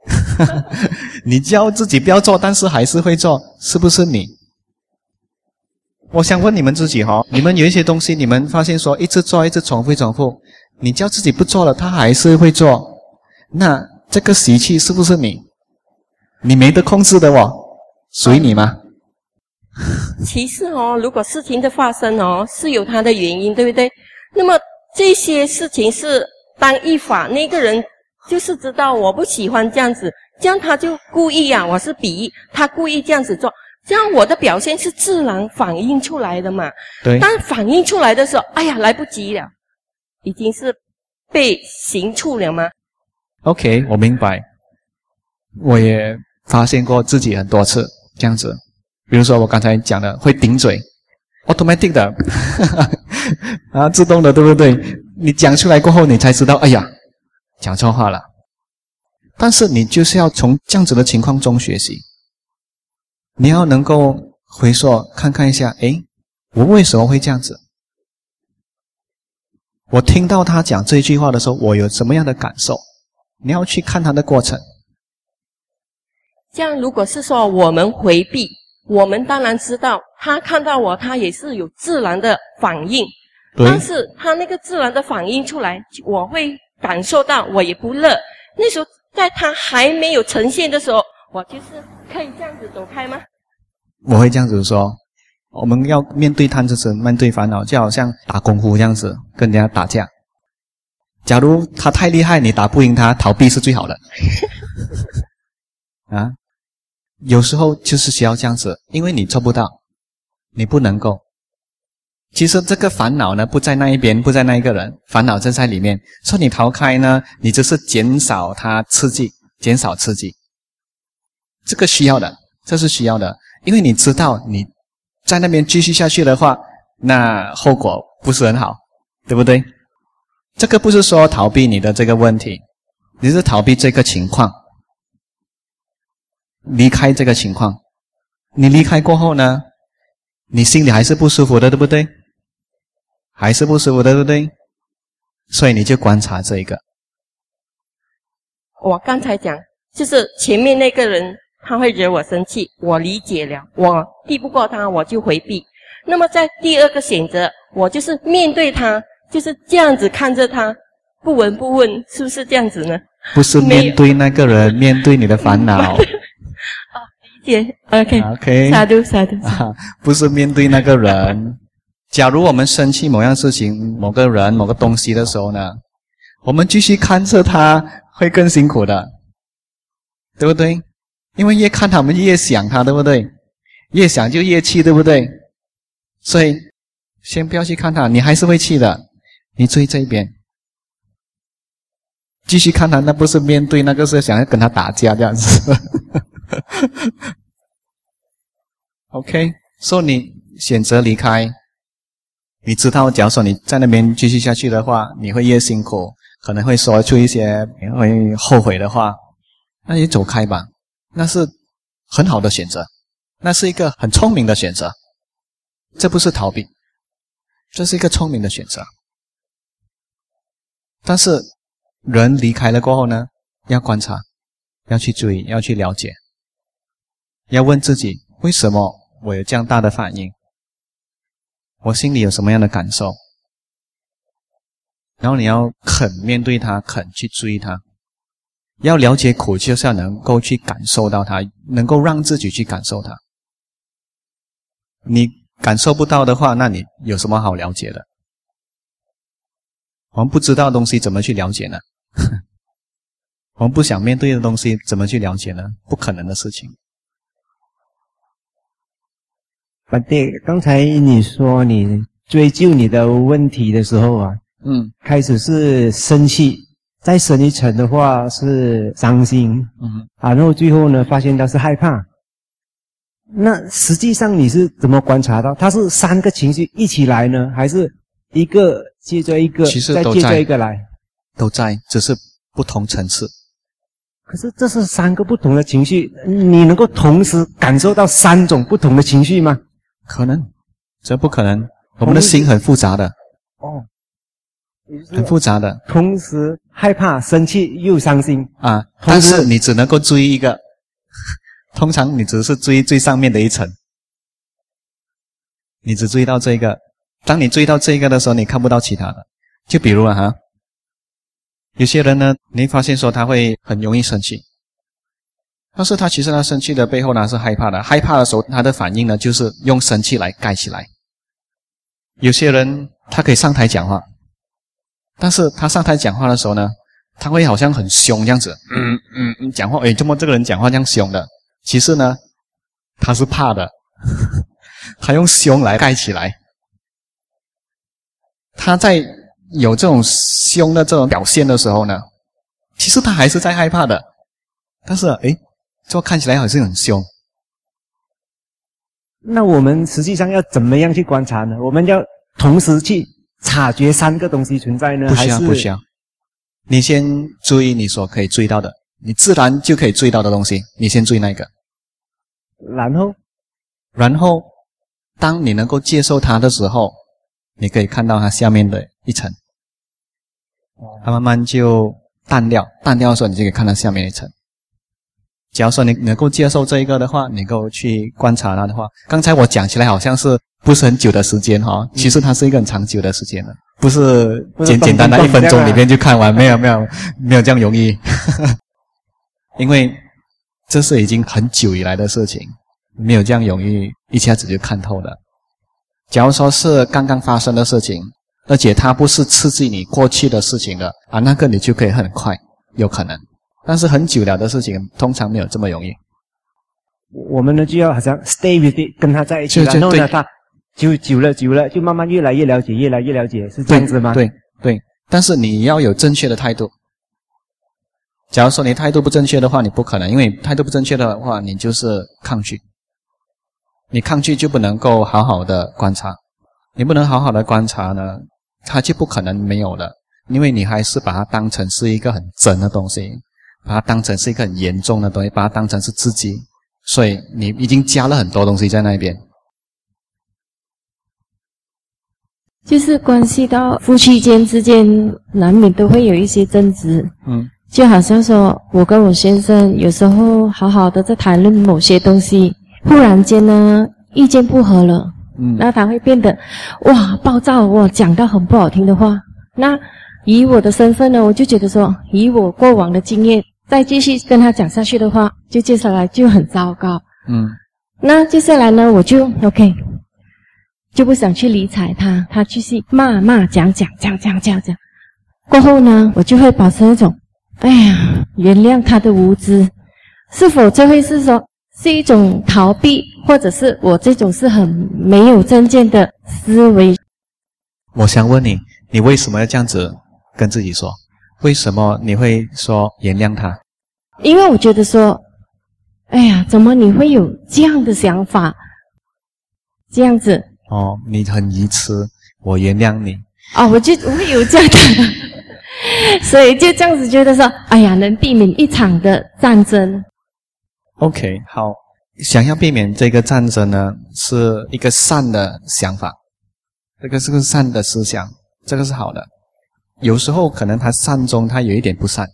你教自己不要做，但是还是会做，是不是你？我想问你们自己哈，你们有一些东西，你们发现说一直做，一直重复重复，你叫自己不做了，他还是会做，那这个习气是不是你？你没得控制的哦，属于你吗？其实哦，如果事情的发生哦，是有它的原因，对不对？那么这些事情是当一法那个人就是知道我不喜欢这样子，这样他就故意啊，我是比喻他故意这样子做。这样我的表现是自然反映出来的嘛？对。当反映出来的时候，哎呀，来不及了，已经是被刑处了吗？OK，我明白。我也发现过自己很多次这样子，比如说我刚才讲的会顶嘴，automatic 的，啊，自动的，对不对？你讲出来过后，你才知道，哎呀，讲错话了。但是你就是要从这样子的情况中学习。你要能够回溯看看一下，哎，我为什么会这样子？我听到他讲这句话的时候，我有什么样的感受？你要去看他的过程。这样，如果是说我们回避，我们当然知道他看到我，他也是有自然的反应。但是他那个自然的反应出来，我会感受到我也不乐。那时候在他还没有呈现的时候，我就是可以这样子走开吗？我会这样子说：，我们要面对贪嗔痴，面对烦恼，就好像打功夫这样子，跟人家打架。假如他太厉害，你打不赢他，逃避是最好的。啊，有时候就是需要这样子，因为你做不到，你不能够。其实这个烦恼呢，不在那一边，不在那一个人，烦恼正在里面。说你逃开呢，你只是减少它刺激，减少刺激。这个需要的，这是需要的。因为你知道你在那边继续下去的话，那后果不是很好，对不对？这个不是说逃避你的这个问题，你是逃避这个情况，离开这个情况。你离开过后呢，你心里还是不舒服的，对不对？还是不舒服的，对不对？所以你就观察这一个。我刚才讲，就是前面那个人。他会惹我生气，我理解了，我避不过他，我就回避。那么在第二个选择，我就是面对他，就是这样子看着他，不闻不问，是不是这样子呢？不是面对那个人，面对你的烦恼。哦，理解。OK，OK，沙度沙度。不是面对那个人。假如我们生气某样事情、某个人、某个东西的时候呢，我们继续看着他，会更辛苦的，对不对？因为越看他们越想他，对不对？越想就越气，对不对？所以先不要去看他，你还是会气的。你注意这一边，继续看他，那不是面对，那个是想要跟他打架这样子。OK，说你选择离开，你知道，假如说你在那边继续下去的话，你会越辛苦，可能会说出一些会后悔的话，那你走开吧。那是很好的选择，那是一个很聪明的选择，这不是逃避，这是一个聪明的选择。但是人离开了过后呢，要观察，要去注意，要去了解，要问自己为什么我有这样大的反应，我心里有什么样的感受，然后你要肯面对它，肯去注意它。要了解苦，就是要能够去感受到它，能够让自己去感受它。你感受不到的话，那你有什么好了解的？我们不知道的东西怎么去了解呢？我们不想面对的东西怎么去了解呢？不可能的事情。反对，刚才你说你追究你的问题的时候啊，嗯，开始是生气，再深一层的话是伤心，嗯，啊，然后最后呢，发现他是害怕。那实际上你是怎么观察到？他是三个情绪一起来呢，还是一个接着一个，再接着一个来？都在，只是不同层次。可是这是三个不同的情绪，你能够同时感受到三种不同的情绪吗？可能，这不可能。我们的心很复杂的，哦，很复杂的。同时害怕、生气又伤心啊！但是你只能够追一个，通常你只是追最上面的一层，你只注意到这个。当你注意到这个的时候，你看不到其他的。就比如啊哈，有些人呢，你发现说他会很容易生气。但是他其实他生气的背后呢是害怕的，害怕的时候他的反应呢就是用生气来盖起来。有些人他可以上台讲话，但是他上台讲话的时候呢，他会好像很凶这样子，嗯嗯，讲话诶，怎么这个人讲话这样凶的？其实呢，他是怕的，他用凶来盖起来。他在有这种凶的这种表现的时候呢，其实他还是在害怕的，但是诶。这看起来好像很凶。那我们实际上要怎么样去观察呢？我们要同时去察觉三个东西存在呢？不需要，不需要。你先注意你所可以注意到的，你自然就可以注意到的东西，你先注意那个。然后，然后，当你能够接受它的时候，你可以看到它下面的一层，它慢慢就淡掉。淡掉的时候，你就可以看到下面一层。假如说你能够接受这一个的话，能够去观察它的话，刚才我讲起来好像是不是很久的时间哈，其实它是一个很长久的时间了，不是简简单单一分钟里面就看完，没有没有没有这样容易，因为这是已经很久以来的事情，没有这样容易一下子就看透了。假如说是刚刚发生的事情，而且它不是刺激你过去的事情的啊，那个你就可以很快有可能。但是很久了的事情，通常没有这么容易。我们呢就要好像 stay with it，跟他在一起，然后呢，他就久了久了，就慢慢越来越了解，越来越了解，是这样子吗？对对。但是你要有正确的态度。假如说你态度不正确的话，你不可能，因为态度不正确的话，你就是抗拒。你抗拒就不能够好好的观察，你不能好好的观察呢，它就不可能没有了，因为你还是把它当成是一个很真的东西。把它当成是一个很严重的东西，把它当成是自己，所以你已经加了很多东西在那边。就是关系到夫妻间之间，难免都会有一些争执。嗯，就好像说我跟我先生有时候好好的在谈论某些东西，忽然间呢意见不合了，嗯，那他会变得哇暴躁，哇讲到很不好听的话。那以我的身份呢，我就觉得说，以我过往的经验。再继续跟他讲下去的话，就接下来就很糟糕。嗯，那接下来呢，我就 OK，就不想去理睬他。他继续骂骂讲讲讲讲讲讲，过后呢，我就会保持一种，哎呀，原谅他的无知。是否这会是说是一种逃避，或者是我这种是很没有正见的思维？我想问你，你为什么要这样子跟自己说？为什么你会说原谅他？因为我觉得说，哎呀，怎么你会有这样的想法？这样子哦，你很愚痴，我原谅你。哦，我就会有这样的，所以就这样子觉得说，哎呀，能避免一场的战争。OK，好，想要避免这个战争呢，是一个善的想法，这个是个善的思想，这个是好的。有时候可能他善中他有一点不善，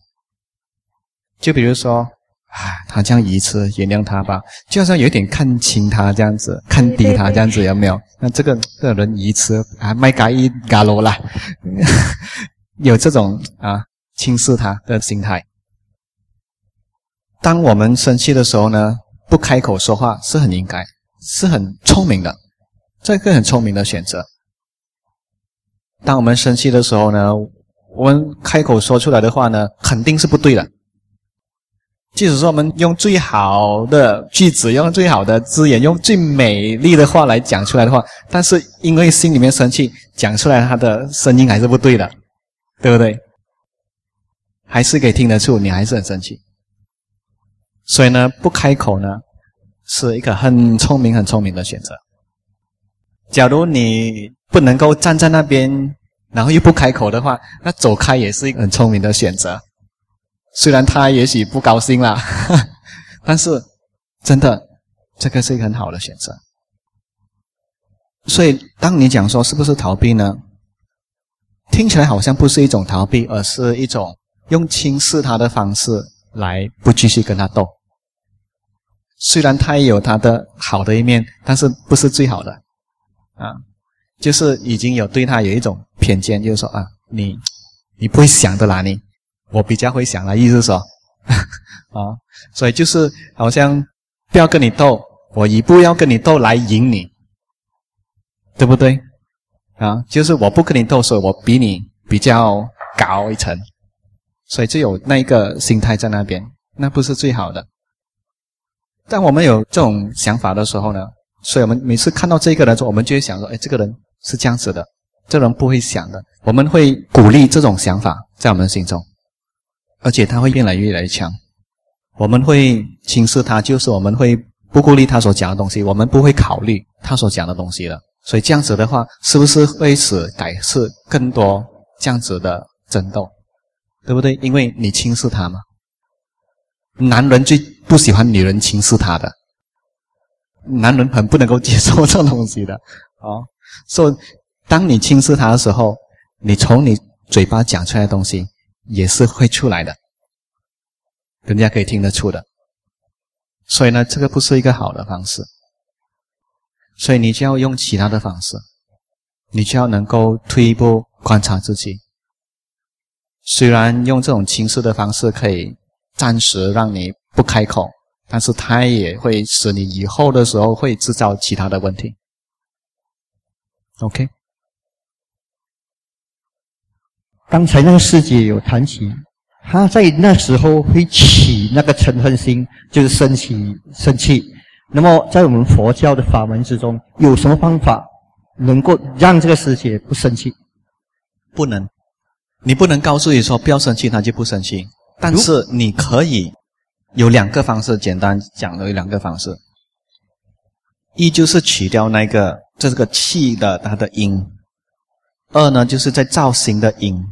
就比如说，唉，他这样愚痴，原谅他吧，就好像有一点看轻他这样子，看低他这样子，有没有？那这个这个人愚痴啊，卖嘎一嘎罗啦，有这种啊轻视他的心态。当我们生气的时候呢，不开口说话是很应该，是很聪明的，这个很聪明的选择。当我们生气的时候呢？我们开口说出来的话呢，肯定是不对的。即使说我们用最好的句子、用最好的字眼、用最美丽的话来讲出来的话，但是因为心里面生气，讲出来他的声音还是不对的，对不对？还是可以听得出你还是很生气。所以呢，不开口呢，是一个很聪明、很聪明的选择。假如你不能够站在那边，然后又不开口的话，那走开也是一个很聪明的选择。虽然他也许不高兴啦，但是真的，这个是一个很好的选择。所以，当你讲说是不是逃避呢？听起来好像不是一种逃避，而是一种用轻视他的方式来不继续跟他斗。虽然他也有他的好的一面，但是不是最好的啊？就是已经有对他有一种偏见，就是说啊，你你不会想的啦，你。我比较会想的意思说，啊，所以就是好像不要跟你斗，我一步要跟你斗来赢你，对不对？啊，就是我不跟你斗，所以我比你比较高一层，所以就有那一个心态在那边，那不是最好的。当我们有这种想法的时候呢，所以我们每次看到这个人时候，我们就会想说，哎，这个人是这样子的，这人不会想的，我们会鼓励这种想法在我们心中。而且他会越来越来越强，我们会轻视他，就是我们会不顾虑他所讲的东西，我们不会考虑他所讲的东西了。所以这样子的话，是不是会使改是更多这样子的争斗，对不对？因为你轻视他嘛。男人最不喜欢女人轻视他的，男人很不能够接受这东西的啊。所以当你轻视他的时候，你从你嘴巴讲出来的东西。也是会出来的，人家可以听得出的。所以呢，这个不是一个好的方式。所以你就要用其他的方式，你就要能够退一步观察自己。虽然用这种轻视的方式可以暂时让你不开口，但是它也会使你以后的时候会制造其他的问题。OK。刚才那个师姐有谈起，她在那时候会起那个嗔恨心，就是生起生气。那么在我们佛教的法门之中，有什么方法能够让这个师姐不生气？不能，你不能告诉你说不要生气，他就不生气。但是你可以有两个方式，简单讲的有两个方式。一就是取掉那个这是个气的它的因，二呢就是在造型的因。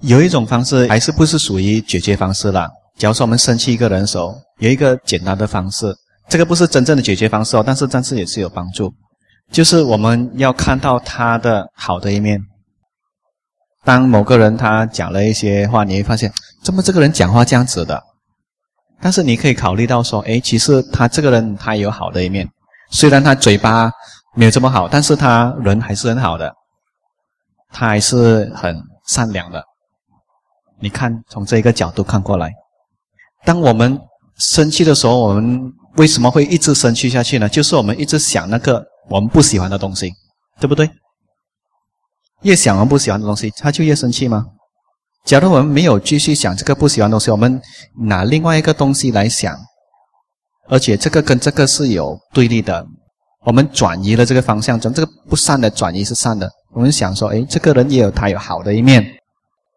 有一种方式还是不是属于解决方式啦。假如说我们生气一个人的时候，有一个简单的方式，这个不是真正的解决方式哦，但是但是也是有帮助。就是我们要看到他的好的一面。当某个人他讲了一些话，你会发现，怎么这个人讲话这样子的？但是你可以考虑到说，哎，其实他这个人他有好的一面，虽然他嘴巴没有这么好，但是他人还是很好的，他还是很善良的。你看，从这个角度看过来，当我们生气的时候，我们为什么会一直生气下去呢？就是我们一直想那个我们不喜欢的东西，对不对？越想我们不喜欢的东西，他就越生气吗？假如我们没有继续想这个不喜欢的东西，我们拿另外一个东西来想，而且这个跟这个是有对立的，我们转移了这个方向，从这个不善的转移是善的。我们想说，哎，这个人也有他有好的一面。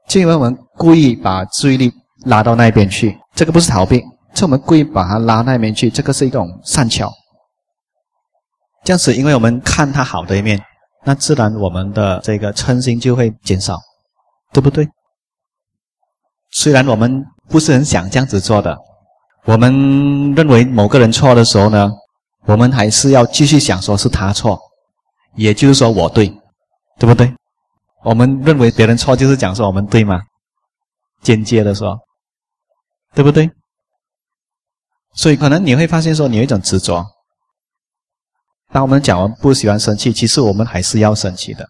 就因为我们故意把注意力拉到那边去，这个不是逃避，是我们故意把他拉那边去，这个是一种善巧。这样子，因为我们看他好的一面，那自然我们的这个嗔心就会减少，对不对？虽然我们不是很想这样子做的，我们认为某个人错的时候呢，我们还是要继续想说是他错，也就是说我对，对不对？我们认为别人错，就是讲说我们对吗？间接的说，对不对？所以可能你会发现说，你有一种执着。当我们讲我们不喜欢生气，其实我们还是要生气的。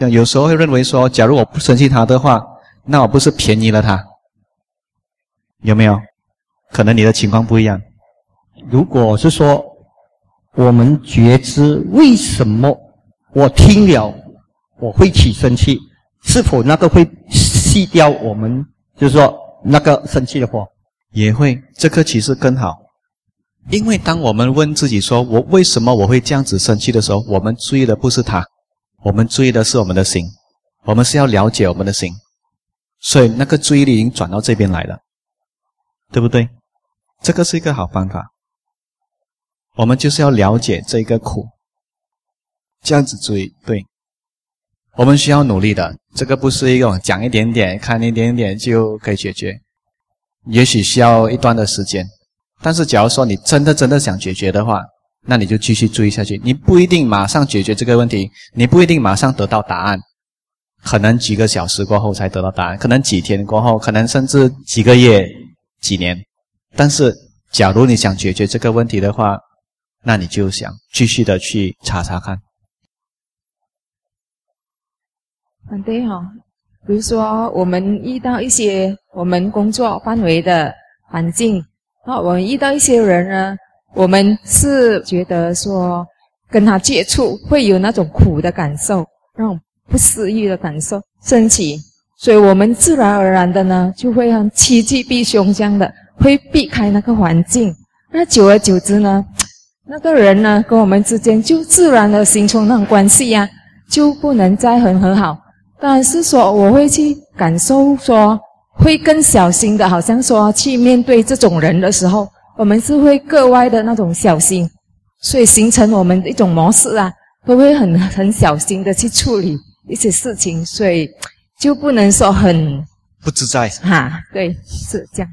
那有时候会认为说，假如我不生气他的话，那我不是便宜了他？有没有？可能你的情况不一样。如果是说，我们觉知为什么？我听了，我会起生气，是否那个会熄掉我们，就是说那个生气的火？也会，这个其实更好，因为当我们问自己说我为什么我会这样子生气的时候，我们注意的不是他，我们注意的是我们的心，我们是要了解我们的心，所以那个注意力已经转到这边来了，对不对？这个是一个好方法。我们就是要了解这个苦，这样子注意，对，我们需要努力的。这个不是一种讲一点点、看一点点就可以解决。也许需要一段的时间，但是假如说你真的真的想解决的话，那你就继续注意下去。你不一定马上解决这个问题，你不一定马上得到答案，可能几个小时过后才得到答案，可能几天过后，可能甚至几个月、几年。但是，假如你想解决这个问题的话，那你就想继续的去查查看。反对哈。比如说，我们遇到一些我们工作范围的环境，啊，我们遇到一些人呢，我们是觉得说跟他接触会有那种苦的感受，那种不适意的感受升起，所以我们自然而然的呢，就会很趋吉避凶这样的，会避开那个环境。那久而久之呢，那个人呢跟我们之间就自然的形成那种关系呀，就不能再很很好。当然是说，我会去感受，说会更小心的，好像说去面对这种人的时候，我们是会格外的那种小心，所以形成我们一种模式啊，都会很很小心的去处理一些事情，所以就不能说很不自在哈。对，是这样。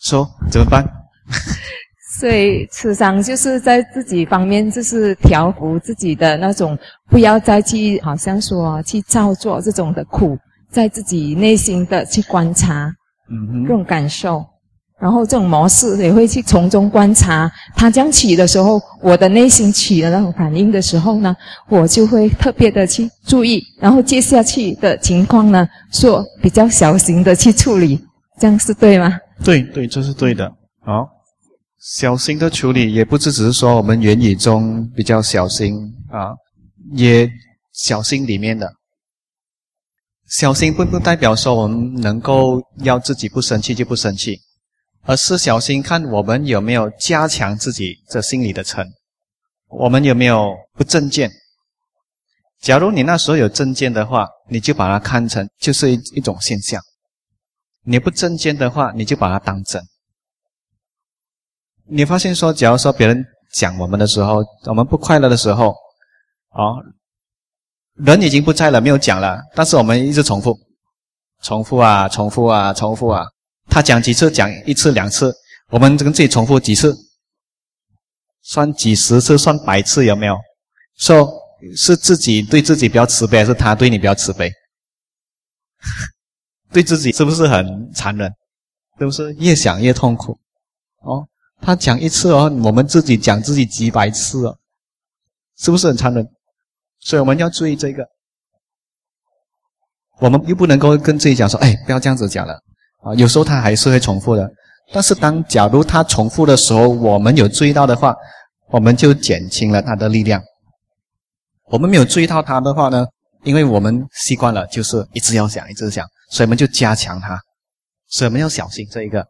说怎么办？所以，慈商就是在自己方面，就是调服自己的那种，不要再去好像说去造作这种的苦，在自己内心的去观察，嗯，这种感受，然后这种模式也会去从中观察。他这样起的时候，我的内心起的那种反应的时候呢，我就会特别的去注意，然后接下去的情况呢，做比较小心的去处理，这样是对吗？对对，这是对的。好。小心的处理，也不只只是说我们言语中比较小心啊，也小心里面的。小心并不代表说我们能够要自己不生气就不生气，而是小心看我们有没有加强自己这心里的嗔，我们有没有不正见。假如你那时候有正见的话，你就把它看成就是一一种现象；你不正见的话，你就把它当真。你发现说，假如说别人讲我们的时候，我们不快乐的时候，啊，人已经不在了，没有讲了，但是我们一直重复，重复啊，重复啊，重复啊。他讲几次，讲一次两次，我们跟自己重复几次，算几十次，算百次，有没有？说是自己对自己比较慈悲，还是他对你比较慈悲？对自己是不是很残忍？是不是越想越痛苦？哦。他讲一次哦，我们自己讲自己几百次哦，是不是很残忍？所以我们要注意这个。我们又不能够跟自己讲说：“哎，不要这样子讲了。”啊，有时候他还是会重复的。但是当假如他重复的时候，我们有注意到的话，我们就减轻了他的力量。我们没有注意到他的话呢，因为我们习惯了就是一直要想，一直想，所以我们就加强他。所以我们要小心这一个，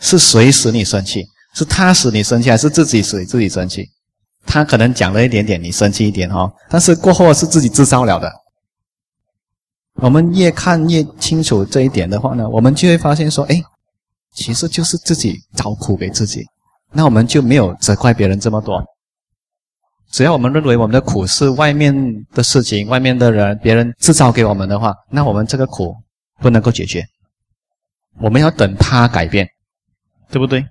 是谁使你生气？是他使你生气，还是自己使自己生气？他可能讲了一点点，你生气一点哈，但是过后是自己制造了的。我们越看越清楚这一点的话呢，我们就会发现说，哎，其实就是自己找苦给自己。那我们就没有责怪别人这么多。只要我们认为我们的苦是外面的事情、外面的人、别人制造给我们的话，那我们这个苦不能够解决。我们要等他改变，对不对？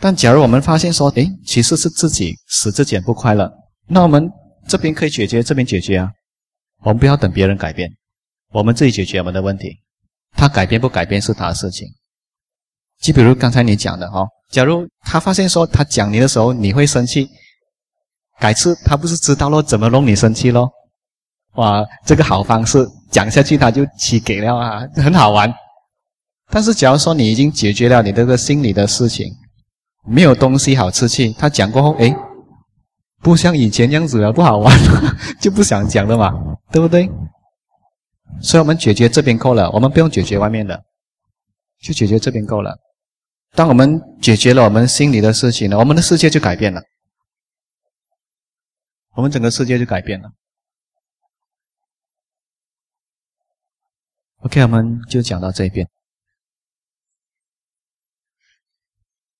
但假如我们发现说，诶，其实是自己使自己不快乐，那我们这边可以解决，这边解决啊。我们不要等别人改变，我们自己解决我们的问题。他改变不改变是他的事情。就比如刚才你讲的哈，假如他发现说他讲你的时候你会生气，改次他不是知道了怎么弄你生气咯？哇，这个好方式讲下去他就起给了啊，很好玩。但是假如说你已经解决了你这个心理的事情。没有东西好吃气，他讲过后，哎，不像以前样子了，不好玩，就不想讲了嘛，对不对？所以我们解决这边够了，我们不用解决外面的，就解决这边够了。当我们解决了我们心里的事情呢，我们的世界就改变了，我们整个世界就改变了。OK，我们就讲到这边。